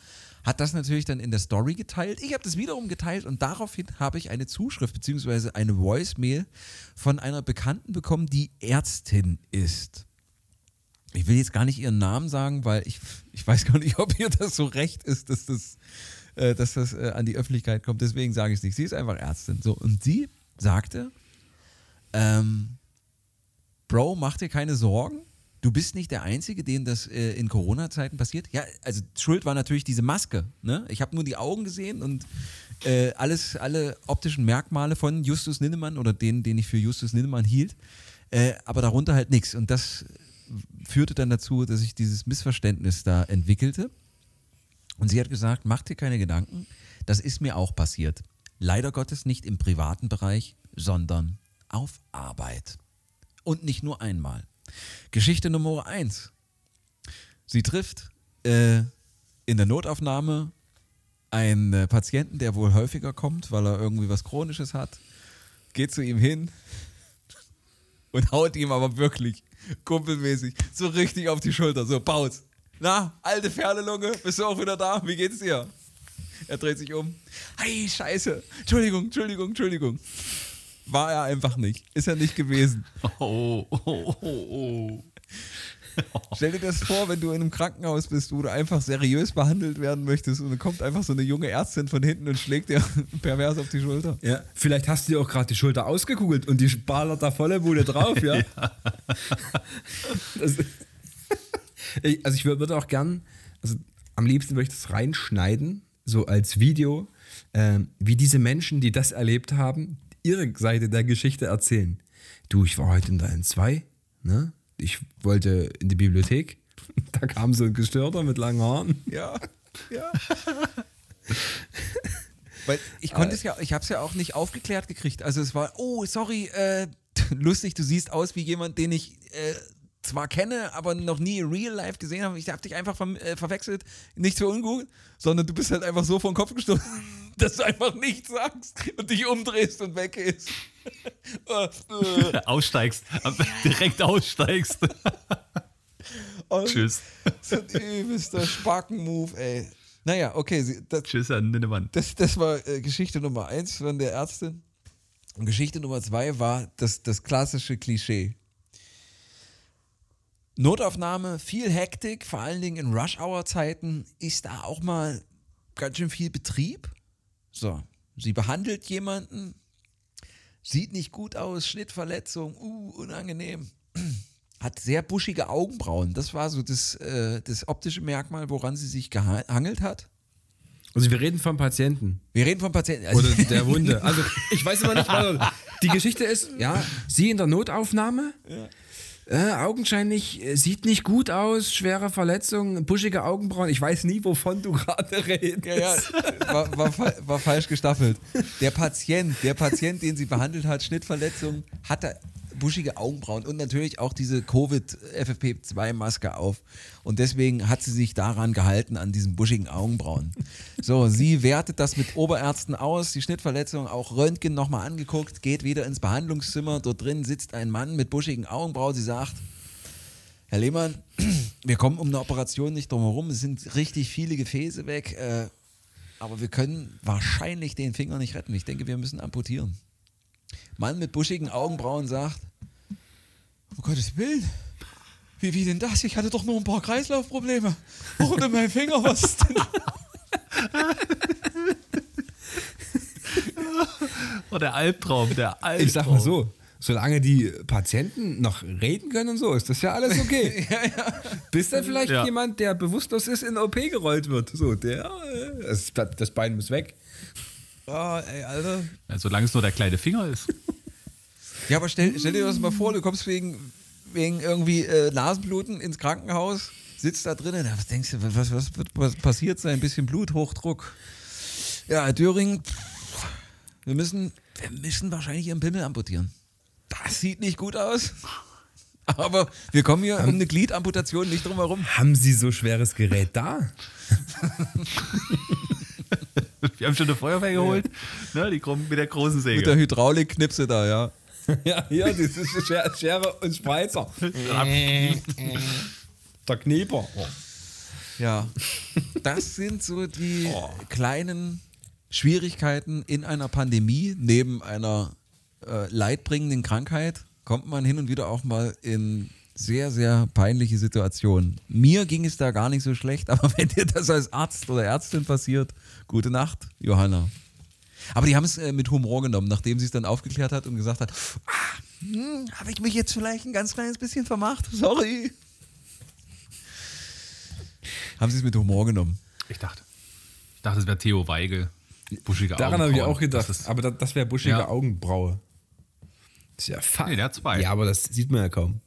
hat das natürlich dann in der Story geteilt. Ich habe das wiederum geteilt und daraufhin habe ich eine Zuschrift bzw. eine Voicemail von einer Bekannten bekommen, die Ärztin ist. Ich will jetzt gar nicht ihren Namen sagen, weil ich, ich weiß gar nicht, ob ihr das so recht ist, dass das, äh, dass das äh, an die Öffentlichkeit kommt. Deswegen sage ich es nicht. Sie ist einfach Ärztin. So, und sie sagte, ähm, Bro, mach dir keine Sorgen. Du bist nicht der Einzige, dem das äh, in Corona-Zeiten passiert. Ja, also Schuld war natürlich diese Maske. Ne? Ich habe nur die Augen gesehen und äh, alles, alle optischen Merkmale von Justus Ninnemann oder den, den ich für Justus Ninnemann hielt. Äh, aber darunter halt nichts. Und das führte dann dazu, dass sich dieses Missverständnis da entwickelte. Und sie hat gesagt, mach dir keine Gedanken, das ist mir auch passiert. Leider Gottes nicht im privaten Bereich, sondern auf Arbeit. Und nicht nur einmal. Geschichte Nummer eins. Sie trifft äh, in der Notaufnahme einen äh, Patienten, der wohl häufiger kommt, weil er irgendwie was Chronisches hat, geht zu ihm hin und haut ihm aber wirklich kumpelmäßig so richtig auf die Schulter. So, Paus. Na, alte Pferdelunge, bist du auch wieder da? Wie geht's dir? Er dreht sich um. Hey, scheiße. Entschuldigung, Entschuldigung, Entschuldigung. War er einfach nicht. Ist er nicht gewesen. Oh, oh, oh, oh. Stell dir das vor, wenn du in einem Krankenhaus bist, wo du einfach seriös behandelt werden möchtest und dann kommt einfach so eine junge Ärztin von hinten und schlägt dir pervers auf die Schulter. Ja, vielleicht hast du dir auch gerade die Schulter ausgekugelt und die ballert da volle Bude drauf, ja. Das, ich, also ich wür- würde auch gern, also am liebsten würde ich das reinschneiden, so als Video, ähm, wie diese Menschen, die das erlebt haben, ihre Seite der Geschichte erzählen. Du, ich war heute in der N2, ne? Ich wollte in die Bibliothek. Da kam so ein Gestörter mit langen Haaren. Ja, ja. Weil ich konnte es ja, ich habe es ja auch nicht aufgeklärt gekriegt. Also es war, oh, sorry, äh, lustig, du siehst aus wie jemand, den ich äh, zwar kenne, aber noch nie in real life gesehen habe. Ich habe dich einfach ver äh, verwechselt, nicht für ungut, sondern du bist halt einfach so vor den Kopf gestoßen, dass du einfach nichts sagst und dich umdrehst und weggehst. äh, äh, Aussteigst, direkt aussteigst. Tschüss. So ein übelster Spacken-Move, ey. Naja, okay, das, Tschüss an Ninnemann. Das, das war äh, Geschichte Nummer eins von der Ärztin. Und Geschichte Nummer zwei war das, das klassische Klischee. Notaufnahme, viel Hektik, vor allen Dingen in Rush-Hour-Zeiten ist da auch mal ganz schön viel Betrieb. So, sie behandelt jemanden, sieht nicht gut aus, Schnittverletzung, uh, unangenehm. Hat sehr buschige Augenbrauen. Das war so das, äh, das optische Merkmal, woran sie sich gehangelt hat. Also wir reden vom Patienten. Wir reden vom Patienten. Also, Oder der Wunde. Also ich weiß immer nicht, was die Geschichte ist. Ja, sie in der Notaufnahme. Äh, augenscheinlich äh, sieht nicht gut aus, schwere Verletzung, buschige Augenbrauen. Ich weiß nie, wovon du gerade redest. Ja, ja, war, war, war falsch gestaffelt. Der Patient, der Patient, den sie behandelt hat, Schnittverletzung, hatte buschige Augenbrauen und natürlich auch diese Covid-FFP2-Maske auf. Und deswegen hat sie sich daran gehalten, an diesen buschigen Augenbrauen. So, sie wertet das mit Oberärzten aus, die Schnittverletzung, auch Röntgen nochmal angeguckt, geht wieder ins Behandlungszimmer. Dort drin sitzt ein Mann mit buschigen Augenbrauen. Sie sagt, Herr Lehmann, wir kommen um eine Operation nicht drum herum. Es sind richtig viele Gefäße weg. Äh, aber wir können wahrscheinlich den Finger nicht retten. Ich denke, wir müssen amputieren. Mann mit buschigen Augenbrauen sagt, um Gottes Willen, wie, wie denn das? Ich hatte doch nur ein paar Kreislaufprobleme. Warum denn mein Finger? Was ist denn? Oh, der Albtraum, der Albtraum. Ich sag mal so, solange die Patienten noch reden können und so, ist das ja alles okay. Bis dann vielleicht Ja. jemand, der bewusstlos ist, in OP gerollt wird. So, der, äh, das, das Bein muss weg. Oh, ey, Alter. Ja, solange es nur der kleine Finger ist. Ja, aber stell, stell dir das mal vor, du kommst wegen, wegen irgendwie äh, Nasenbluten ins Krankenhaus, sitzt da drinnen, was denkst du, was, was wird was passiert sein? Ein bisschen Bluthochdruck. Ja, Herr Döring, pff, wir müssen, wir müssen wahrscheinlich Ihren Pimmel amputieren. Das sieht nicht gut aus. Aber wir kommen hier um eine Gliedamputation nicht drum herum. Haben Sie so schweres Gerät da? Wir haben schon eine Feuerwehr geholt. Ne, die kommen mit der großen Säge. Mit der Hydraulikknipse da, ja. Ja, ja, das ist Schere, Schere und Spreizer. Der Knieper. Ja. Das sind so die kleinen Schwierigkeiten in einer Pandemie. Neben einer äh, leidbringenden Krankheit kommt man hin und wieder auch mal in sehr, sehr peinliche Situationen. Mir ging es da gar nicht so schlecht, aber wenn dir das als Arzt oder Ärztin passiert, gute Nacht, Johanna. Aber die haben es äh, mit Humor genommen, nachdem sie es dann aufgeklärt hat und gesagt hat, ah, hm, habe ich mich jetzt vielleicht ein ganz kleines bisschen vermacht? Sorry. Haben sie es mit Humor genommen. Ich dachte. Ich dachte, es wäre Theo Weigel. Buschige Daran habe ich auch gedacht. Das ist, aber das, das wäre buschige Ja. Augenbraue. Das ist ja fa- Nee, der hat zwei. Ja, aber das sieht man ja kaum.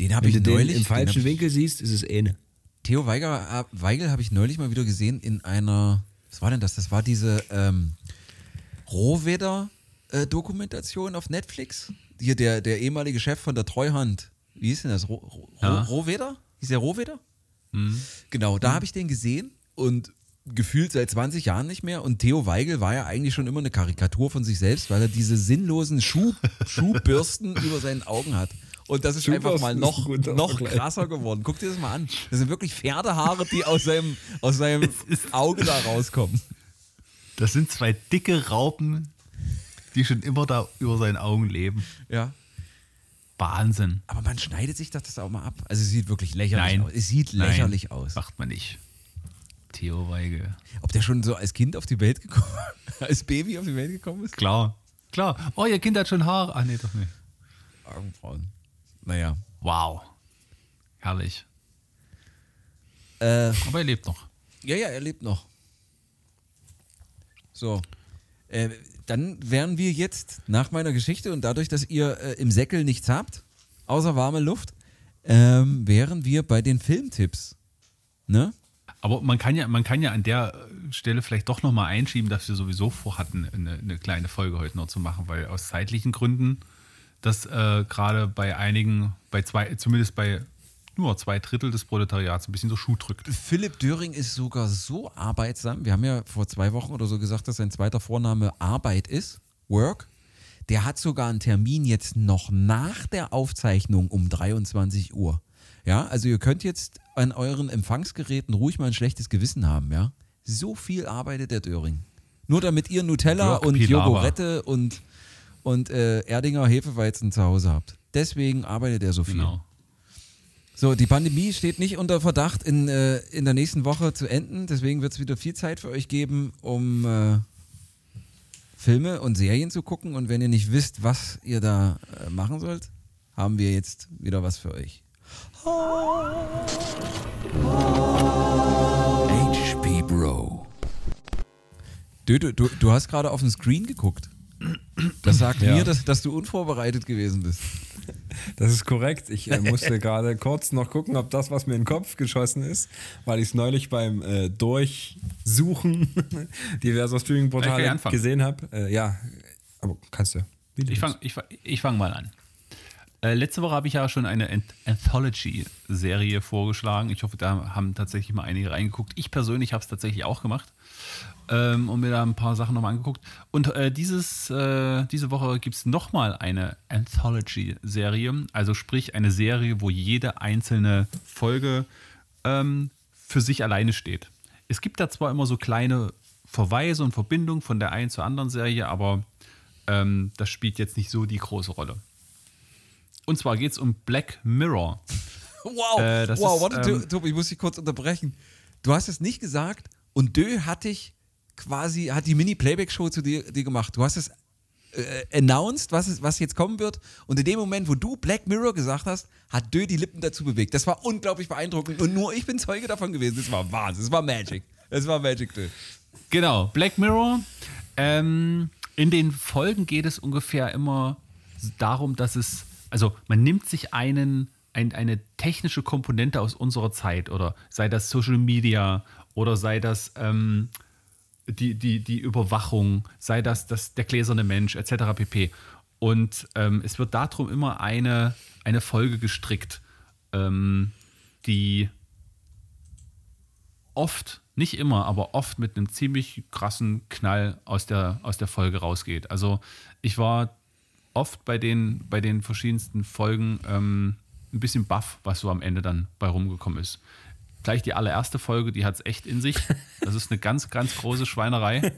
Den habe Wenn ich du den neulich im den falschen hab ich- Winkel siehst, ist es eh eine. Theo Weiger, äh, Weigel habe ich neulich mal wieder gesehen in einer, was war denn das? Das war diese ähm, Rohwedder-Dokumentation auf Netflix. Hier der, der ehemalige Chef von der Treuhand. Wie hieß denn das? Ro Ro Ja. Rohwedder? Hieß der Rohwedder? Genau, da habe ich den gesehen und gefühlt seit 20 Jahren nicht mehr. Und Theo Weigel war ja eigentlich schon immer eine Karikatur von sich selbst, weil er diese sinnlosen Schuh, Schuhbürsten über seinen Augen hat. Und das ist einfach mal noch, noch krasser geworden. Guck dir das mal an. Das sind wirklich Pferdehaare, die aus seinem, aus seinem Auge da rauskommen. das sind zwei dicke Raupen, die schon immer da über seinen Augen leben. Ja. Wahnsinn. Aber man schneidet sich doch das auch mal ab. Also es sieht wirklich lächerlich Nein. aus. Es sieht lächerlich Nein, aus. Macht man nicht. Theo Weige. Ob der schon so als Kind auf die Welt gekommen als Baby auf die Welt gekommen ist? Klar. Klar. Oh, ihr Kind hat schon Haare. Ah, nee, doch nicht. Augenbrauen. Naja. Wow. Herrlich. Äh, Aber er lebt noch. ja, ja, er lebt noch. So. Äh, dann wären wir jetzt nach meiner Geschichte und dadurch, dass ihr äh, im Säckel nichts habt, außer warme Luft, ähm, wären wir bei den Filmtipps. Ne? Aber man kann ja, man kann ja an der Stelle vielleicht doch nochmal einschieben, dass wir sowieso vorhatten, eine, eine kleine Folge heute noch zu machen, weil aus zeitlichen Gründen das äh, gerade bei einigen, bei zwei, zumindest bei nur zwei Drittel des Proletariats ein bisschen so Schuh drückt. Philipp Döring ist sogar so arbeitsam. Wir haben ja vor zwei Wochen oder so gesagt, dass sein zweiter Vorname Arbeit ist. Work. Der hat sogar einen Termin jetzt noch nach der Aufzeichnung um 23 Uhr. Ja, also ihr könnt jetzt an euren Empfangsgeräten ruhig mal ein schlechtes Gewissen haben, ja. So viel arbeitet der Döring. Nur damit ihr Nutella Jörg und Pilawa. Jogurette und, und äh, Erdinger Hefeweizen zu Hause habt. Deswegen arbeitet er so viel. Genau. So, die Pandemie steht nicht unter Verdacht, in, äh, in der nächsten Woche zu enden. Deswegen wird es wieder viel Zeit für euch geben, um äh, Filme und Serien zu gucken. Und wenn ihr nicht wisst, was ihr da äh, machen sollt, haben wir jetzt wieder was für euch. HP Bro. Du, du, du, du hast gerade auf den Screen geguckt. Das sagt Ja. mir, dass, dass du unvorbereitet gewesen bist. Das ist korrekt. Ich äh, musste gerade kurz noch gucken, ob das, was mir in den Kopf geschossen ist, weil ich es neulich beim äh, Durchsuchen diverser Streaming-Portale gesehen habe. Äh, ja, aber kannst du. Ich fange ich, ich fang mal an. Äh, letzte Woche habe ich ja schon eine Anth- Anthology-Serie vorgeschlagen. Ich hoffe, da haben tatsächlich mal einige reingeguckt. Ich persönlich habe es tatsächlich auch gemacht ähm, und mir da ein paar Sachen nochmal angeguckt. Und äh, dieses, äh, diese Woche gibt es nochmal eine Anthology-Serie. Also sprich eine Serie, wo jede einzelne Folge ähm, für sich alleine steht. Es gibt da zwar immer so kleine Verweise und Verbindungen von der einen zur anderen Serie, aber ähm, das spielt jetzt nicht so die große Rolle. Und zwar geht es um Black Mirror. Wow, Äh, wow, ist, warte, ähm, Tobi, ich muss dich kurz unterbrechen. Du hast es nicht gesagt und Dö hat dich quasi, hat die Mini-Playback-Show zu dir, dir gemacht. Du hast es äh, announced, was, es, was jetzt kommen wird. Und in dem Moment, wo du Black Mirror gesagt hast, hat Dö die Lippen dazu bewegt. Das war unglaublich beeindruckend und nur ich bin Zeuge davon gewesen. Das war Wahnsinn, das war Magic. Das war Magic, Dö. Genau, Black Mirror. Ähm, in den Folgen geht es ungefähr immer darum, dass es, also man nimmt sich einen, ein, eine technische Komponente aus unserer Zeit oder sei das Social Media oder sei das ähm, die, die, die Überwachung, sei das, das der gläserne Mensch etc. pp. Und ähm, es wird darum immer eine, eine Folge gestrickt, ähm, die oft, nicht immer, aber oft mit einem ziemlich krassen Knall aus der, aus der Folge rausgeht. Also ich war oft bei den, bei den verschiedensten Folgen ähm, ein bisschen baff, was so am Ende dann bei rumgekommen ist. Gleich die allererste Folge, die hat es echt in sich. Das ist eine ganz, ganz große Schweinerei.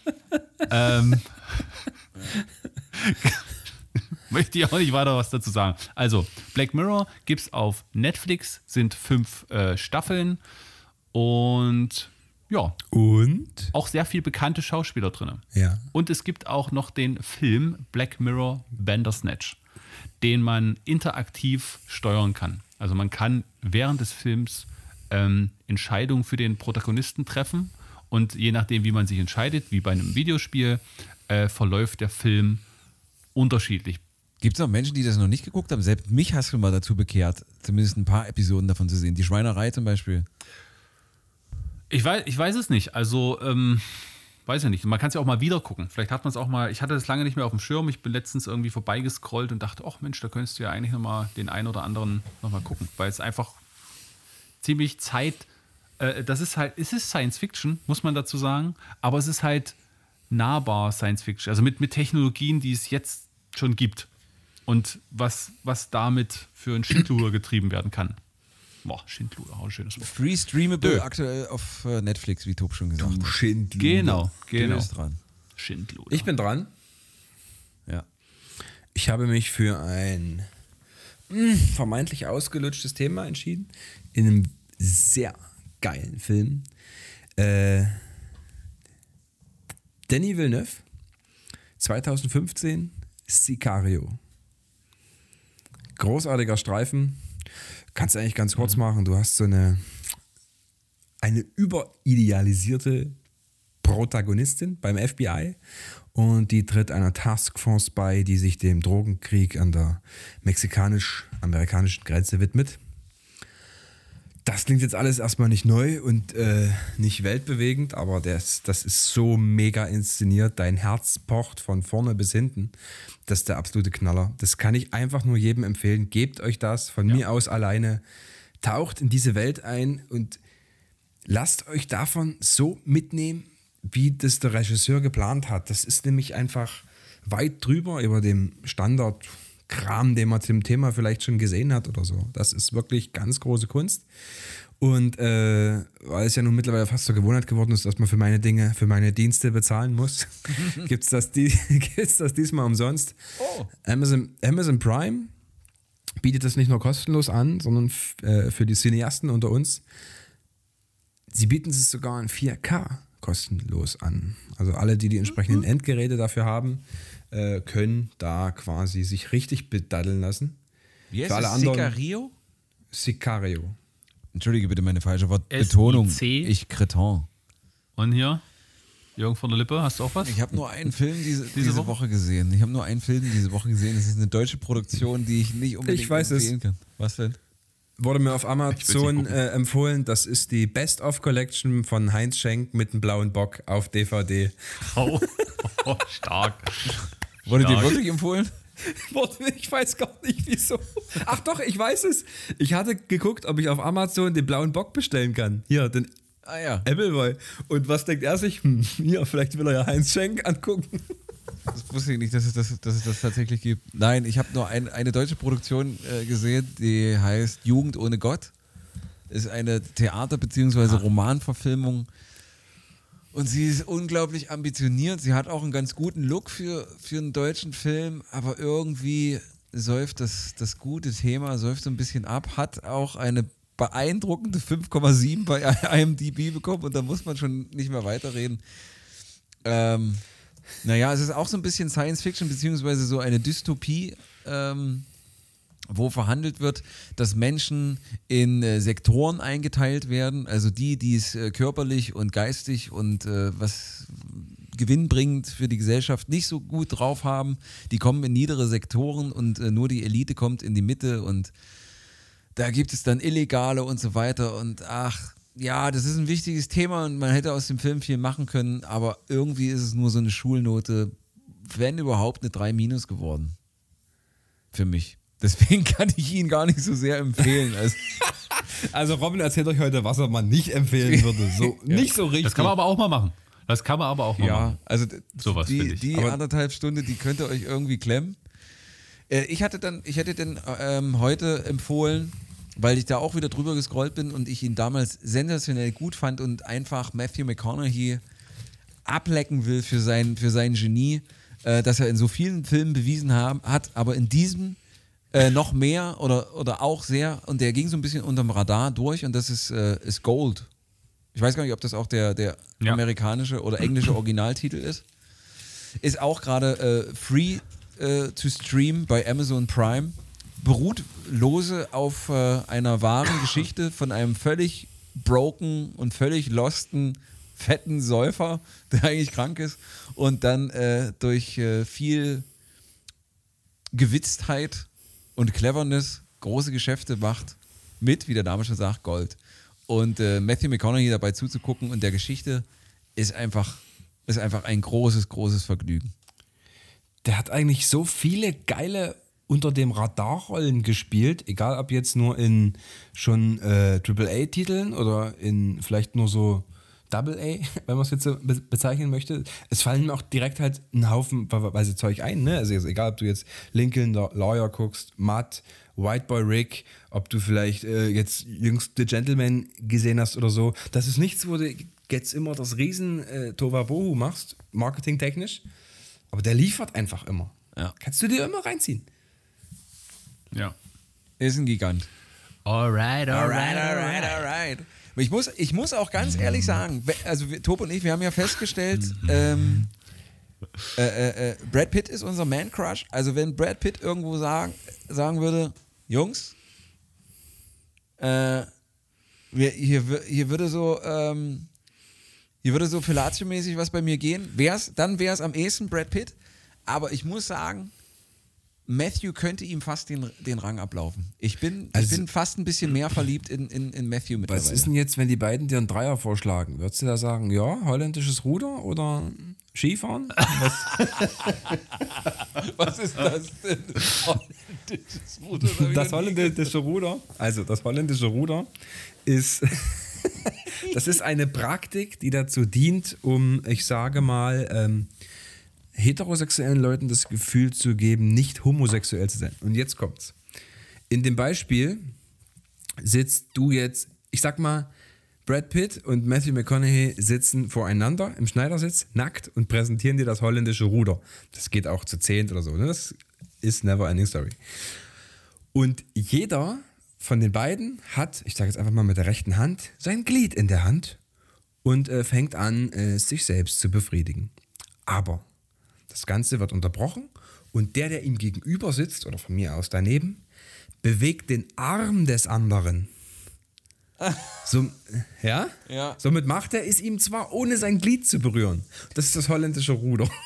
ähm, möchte ich auch nicht weiter was dazu sagen. Also, Black Mirror gibt es auf Netflix, sind fünf äh, Staffeln und ja, Und? auch sehr viel bekannte Schauspieler drin. Ja. Und es gibt auch noch den Film Black Mirror Bandersnatch, den man interaktiv steuern kann. Also man kann während des Films ähm, Entscheidungen für den Protagonisten treffen und je nachdem, wie man sich entscheidet, wie bei einem Videospiel, äh, verläuft der Film unterschiedlich. Gibt es noch Menschen, die das noch nicht geguckt haben? Selbst mich hast du mal dazu bekehrt, zumindest ein paar Episoden davon zu sehen. Die Schweinerei zum Beispiel. Ich weiß, ich weiß es nicht. Also, ähm, weiß ja nicht. Man kann es ja auch mal wieder gucken. Vielleicht hat man es auch mal. Ich hatte das lange nicht mehr auf dem Schirm. Ich bin letztens irgendwie vorbeigescrollt und dachte, ach Mensch, da könntest du ja eigentlich nochmal den einen oder anderen nochmal gucken. Weil es einfach ziemlich Zeit. Äh, das ist halt, es ist Science Fiction, muss man dazu sagen. Aber es ist halt nahbar Science Fiction. Also mit, mit Technologien, die es jetzt schon gibt. Und was, was damit für ein Schindluder getrieben werden kann. Boah, Schindluder, auch ein schönes Wort. Free streamable Dö. aktuell auf äh, Netflix, wie Tob schon gesagt hat. Schindluder. Genau, genau. dran. Schindluder. Ich bin dran. Ja. Ich habe mich für ein vermeintlich ausgelutschtes Thema entschieden. In einem sehr geilen Film. Äh, Danny Villeneuve, 2015, Sicario. Großartiger Streifen. Kannst du eigentlich ganz kurz machen. Du hast so eine, eine überidealisierte Protagonistin beim FBI und die tritt einer Taskforce bei, die sich dem Drogenkrieg an der mexikanisch-amerikanischen Grenze widmet. Das klingt jetzt alles erstmal nicht neu und äh, nicht weltbewegend, aber das, das ist so mega inszeniert. Dein Herz pocht von vorne bis hinten. Das ist der absolute Knaller. Das kann ich einfach nur jedem empfehlen. Gebt euch das von mir aus alleine. Taucht in diese Welt ein und lasst euch davon so mitnehmen, wie das der Regisseur geplant hat. Das ist nämlich einfach weit drüber über dem Standardkram, den man zum Thema vielleicht schon gesehen hat oder so. Das ist wirklich ganz große Kunst. Und äh, weil es ja nun mittlerweile fast zur Gewohnheit geworden ist, dass man für meine Dinge, für meine Dienste bezahlen muss, gibt es das, die, gibt's das diesmal umsonst. Amazon, Amazon Prime bietet das nicht nur kostenlos an, sondern äh, für die Cineasten unter uns Sie bieten es sogar in 4K kostenlos an. Also alle, die die entsprechenden Endgeräte dafür haben, äh, können da quasi sich richtig bedaddeln lassen. Wie heißt Für alle es? anderen- Sicario? Sicario. Entschuldige bitte meine falsche Wortbetonung. Ich Kreton. Und hier, Jürgen von der Lippe, hast du auch was? Ich habe nur einen Film diese, diese, Woche? Woche? gesehen. Ich habe nur einen Film diese Woche gesehen. Es ist eine deutsche Produktion, die ich nicht unbedingt Ich weiß es. empfehlen kann. Was denn? Wurde mir auf Amazon äh, empfohlen. Das ist die Best-of Collection von Heinz Schenk mit dem blauen Bock auf DVD. Oh, oh, stark. Wurde dir wirklich empfohlen? Ich weiß gar nicht wieso. Ach doch, ich weiß es. Ich hatte geguckt, ob ich auf Amazon den blauen Bock bestellen kann. Hier, den Ah ja. Appleboy. Und was denkt er sich? Hm, ja, vielleicht will er ja Heinz Schenk angucken. Das wusste ich nicht, dass es das, dass es das tatsächlich gibt. Nein, ich habe nur ein, eine deutsche Produktion äh, gesehen, die heißt Jugend ohne Gott. Ist eine Theater- bzw. Romanverfilmung. Und sie ist unglaublich ambitioniert. Sie hat auch einen ganz guten Look für, für einen deutschen Film, aber irgendwie säuft das, das gute Thema, säuft so ein bisschen ab, hat auch eine beeindruckende 5,7 bei IMDb bekommen und da muss man schon nicht mehr weiterreden. Ähm, naja, es ist auch so ein bisschen Science Fiction, beziehungsweise so eine Dystopie, ähm, wo verhandelt wird, dass Menschen in äh, Sektoren eingeteilt werden, also die, die es äh, körperlich und geistig und äh, was gewinnbringend für die Gesellschaft nicht so gut drauf haben, die kommen in niedere Sektoren und äh, nur die Elite kommt in die Mitte und da gibt es dann Illegale und so weiter und ach, ja, das ist ein wichtiges Thema und man hätte aus dem Film viel machen können, aber irgendwie ist es nur so eine Schulnote, wenn überhaupt eine 3 minus geworden. Für mich. Deswegen kann ich ihn gar nicht so sehr empfehlen. Also, Also Robin erzählt euch heute, was er mal nicht empfehlen würde. So, Nicht so richtig. Das kann man aber auch mal machen. Das kann man aber auch mal ja, machen. also d- Sowas die, finde ich. die Aber- anderthalb Stunde, die könnte euch irgendwie klemmen. Äh, ich hatte dann, ich hätte den ähm, heute empfohlen, weil ich da auch wieder drüber gescrollt bin und ich ihn damals sensationell gut fand und einfach Matthew McConaughey ablecken will für sein, für sein Genie, äh, dass er in so vielen Filmen bewiesen haben, hat, aber in diesem äh, noch mehr oder, oder auch sehr, und der ging so ein bisschen unterm Radar durch und das ist, äh, ist Gold. Ich weiß gar nicht, ob das auch der, der Ja. amerikanische oder englische Originaltitel ist. Ist auch gerade äh, free äh, to stream bei Amazon Prime. Beruht lose auf äh, einer wahren Geschichte von einem völlig broken und völlig losten, fetten Säufer, der eigentlich krank ist und dann durch viel Gewitztheit und Cleverness große Geschäfte macht mit, wie der Name schon sagt, Gold. Und äh, Matthew McConaughey dabei zuzugucken und der Geschichte ist einfach, ist einfach ein großes, großes Vergnügen. Der hat eigentlich so viele geile unter dem Radarrollen gespielt, egal ob jetzt nur in schon äh, AAA-Titeln oder in vielleicht nur so Double A, wenn man es jetzt so be bezeichnen möchte. Es fallen mir auch direkt halt ein Haufen weise Zeug ein. Ne? Also jetzt, egal, ob du jetzt Lincoln the Lawyer guckst, Matt, White Boy Rick, ob du vielleicht äh, jetzt jüngst The Gentleman gesehen hast oder so. Das ist nichts, wo du jetzt immer das riesen äh, Tovabohu machst, marketingtechnisch. Aber der liefert einfach immer. Ja. Kannst du dir immer reinziehen. Ja. Ist ein Gigant. Alright, Alright, alright, alright. Aber Ich muss, ich muss auch ganz ehrlich sagen, we- also wir, Tob und ich, wir haben ja festgestellt, ähm, äh, äh, äh, Brad Pitt ist unser Man-Crush. Also wenn Brad Pitt irgendwo sagen, sagen würde, Jungs, äh, wir, hier, hier würde so, ähm, hier würde so Fellatio-mäßig was bei mir gehen, wär's, dann wäre es am ehesten Brad Pitt. Aber ich muss sagen, Matthew könnte ihm fast den, den Rang ablaufen. Ich bin, Also- ich bin fast ein bisschen mehr verliebt in, in, in Matthew mittlerweile. Was ist denn jetzt, wenn die beiden dir einen Dreier vorschlagen? Würdest du da sagen, ja, holländisches Ruder oder Skifahren? Was ist das denn? Holländisches Ruder, Das holländische Ruder, also das holländische Ruder ist, das ist eine Praktik, die dazu dient, um, ich sage mal, ähm, heterosexuellen Leuten das Gefühl zu geben, nicht homosexuell zu sein. Und jetzt kommt's. In dem Beispiel sitzt du jetzt, ich sag mal, Brad Pitt und Matthew McConaughey sitzen voreinander im Schneidersitz, nackt und präsentieren dir das holländische Ruder. Das geht auch zu zehnt oder so. Ne? Das ist never ending story. Und jeder von den beiden hat, ich sage jetzt einfach mal mit der rechten Hand, sein Glied in der Hand und äh, fängt an, äh, sich selbst zu befriedigen. Aber das Ganze wird unterbrochen und der, der ihm gegenüber sitzt, oder von mir aus daneben, bewegt den Arm des anderen. So, ja? Ja. Somit macht er es ihm zwar, ohne sein Glied zu berühren. Das ist das holländische Ruder.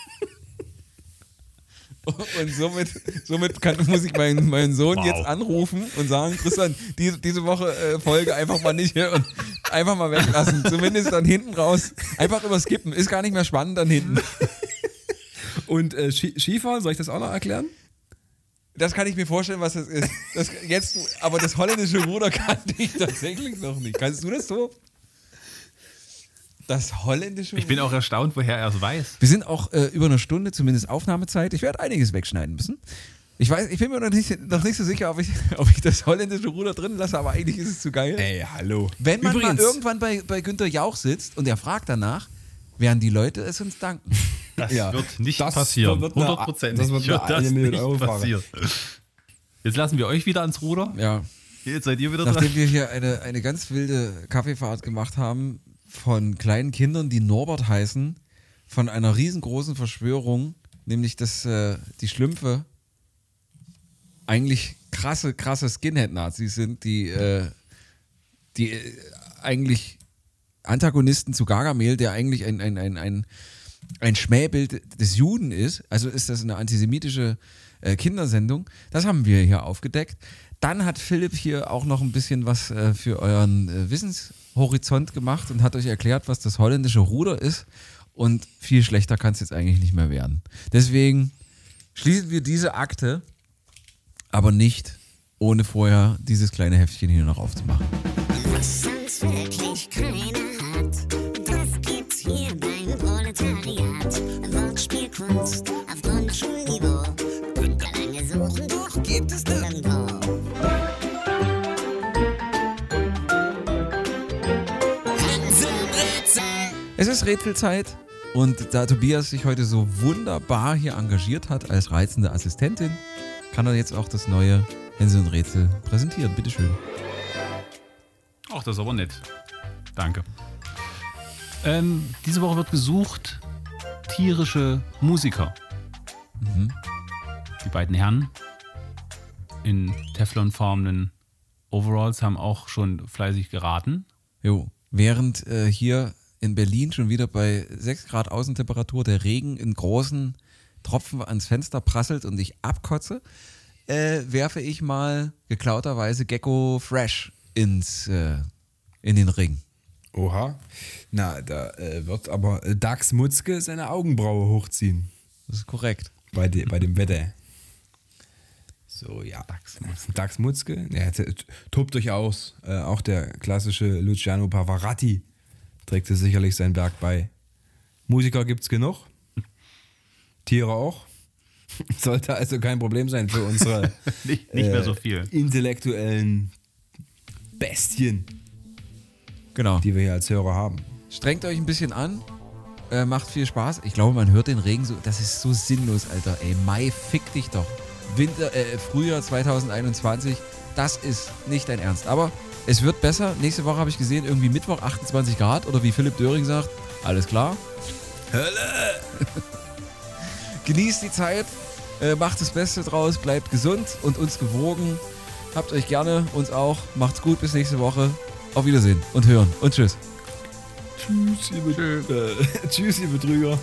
Und somit, somit kann, muss ich meinen, meinen Sohn Wow. jetzt anrufen und sagen, Christian, diese, diese Woche äh, Folge einfach mal nicht und einfach mal weglassen. Zumindest dann hinten raus. Einfach überskippen. Ist gar nicht mehr spannend dann hinten. Und äh, Ski Skifahren, soll ich das auch noch erklären? Das kann ich mir vorstellen, was das ist. Das, jetzt, aber das holländische Ruder kannte ich tatsächlich noch nicht. Kannst du das so? Das holländische Ich bin auch erstaunt, woher er es weiß. Wir sind auch äh, über eine Stunde, zumindest Aufnahmezeit. Ich werde einiges wegschneiden müssen. Ich weiß, ich bin mir noch nicht, noch nicht so sicher, ob ich, ob ich das holländische Ruder drin lasse, aber eigentlich ist es zu geil. Ey, hallo. Wenn man Übrigens, mal irgendwann bei, bei Günter Jauch sitzt und er fragt danach, werden die Leute es uns danken. Das Ja, wird nicht das passieren. wird eine- 100 Prozent. das wird eine eine Million Euro Frage. Jetzt lassen wir euch wieder ans Ruder. Ja. Jetzt seid ihr wieder Nachdem dran. wir hier eine, eine ganz wilde Kaffeefahrt gemacht haben von kleinen Kindern, die Norbert heißen, von einer riesengroßen Verschwörung, nämlich dass äh, die Schlümpfe eigentlich krasse, krasse Skinhead-Nazis sind, die, äh, die äh, eigentlich Antagonisten zu Gargamel, der eigentlich ein, ein, ein, ein, ein Schmähbild des Juden ist. Also ist das eine antisemitische äh, Kindersendung. Das haben wir hier aufgedeckt. Dann hat Philipp hier auch noch ein bisschen was äh, für euren äh, Wissenshorizont gemacht und hat euch erklärt, was das holländische Ruder ist. Und viel schlechter kann es jetzt eigentlich nicht mehr werden. Deswegen schließen wir diese Akte, aber nicht ohne vorher dieses kleine Heftchen hier noch aufzumachen. Was sonst wirklich keiner Es ist Rätselzeit und da Tobias sich heute so wunderbar hier engagiert hat als reizende Assistentin, kann er jetzt auch das neue Hänsel und Rätsel präsentieren. Bitteschön. Ach, das ist aber nett. Danke. Ähm, diese Woche wird gesucht tierische Musiker. Die beiden Herren in teflonfarbenen Overalls haben auch schon fleißig geraten. Jo, während äh, hier in Berlin schon wieder bei 6 Grad Außentemperatur der Regen in großen Tropfen ans Fenster prasselt und ich abkotze, äh, werfe ich mal geklauterweise Gecko Fresh ins, äh, in den Ring. Oha. Na, da äh, wird aber äh, Dax Mutzke seine Augenbraue hochziehen. Das ist korrekt. Bei, de, bei dem Wetter. So, ja. Dax Mutzke. Dax Mutzke. Ja, tobt euch aus. Äh, auch der klassische Luciano Pavarotti trägt es sicherlich sein Werk bei. Musiker gibt's genug. Tiere auch. Sollte also kein Problem sein für unsere Nicht, nicht mehr so viel. intellektuellen Bestien, Genau. die wir hier als Hörer haben. Strengt euch ein bisschen an. Äh, macht viel Spaß. Ich glaube, man hört den Regen so. Das ist so sinnlos, Alter. Ey, Mai, fick dich doch. Winter, äh, Frühjahr 2021. das ist nicht dein Ernst. Aber es wird besser. Nächste Woche habe ich gesehen, irgendwie Mittwoch 28 Grad oder wie Philipp Döring sagt, alles klar. Hölle! Genießt die Zeit, äh, macht das Beste draus, bleibt gesund und uns gewogen. Habt euch gerne, uns auch. Macht's gut, bis nächste Woche. Auf Wiedersehen und hören und tschüss. Tschüss, ihr, Betrüger. Tschüss, ihr Betrüger.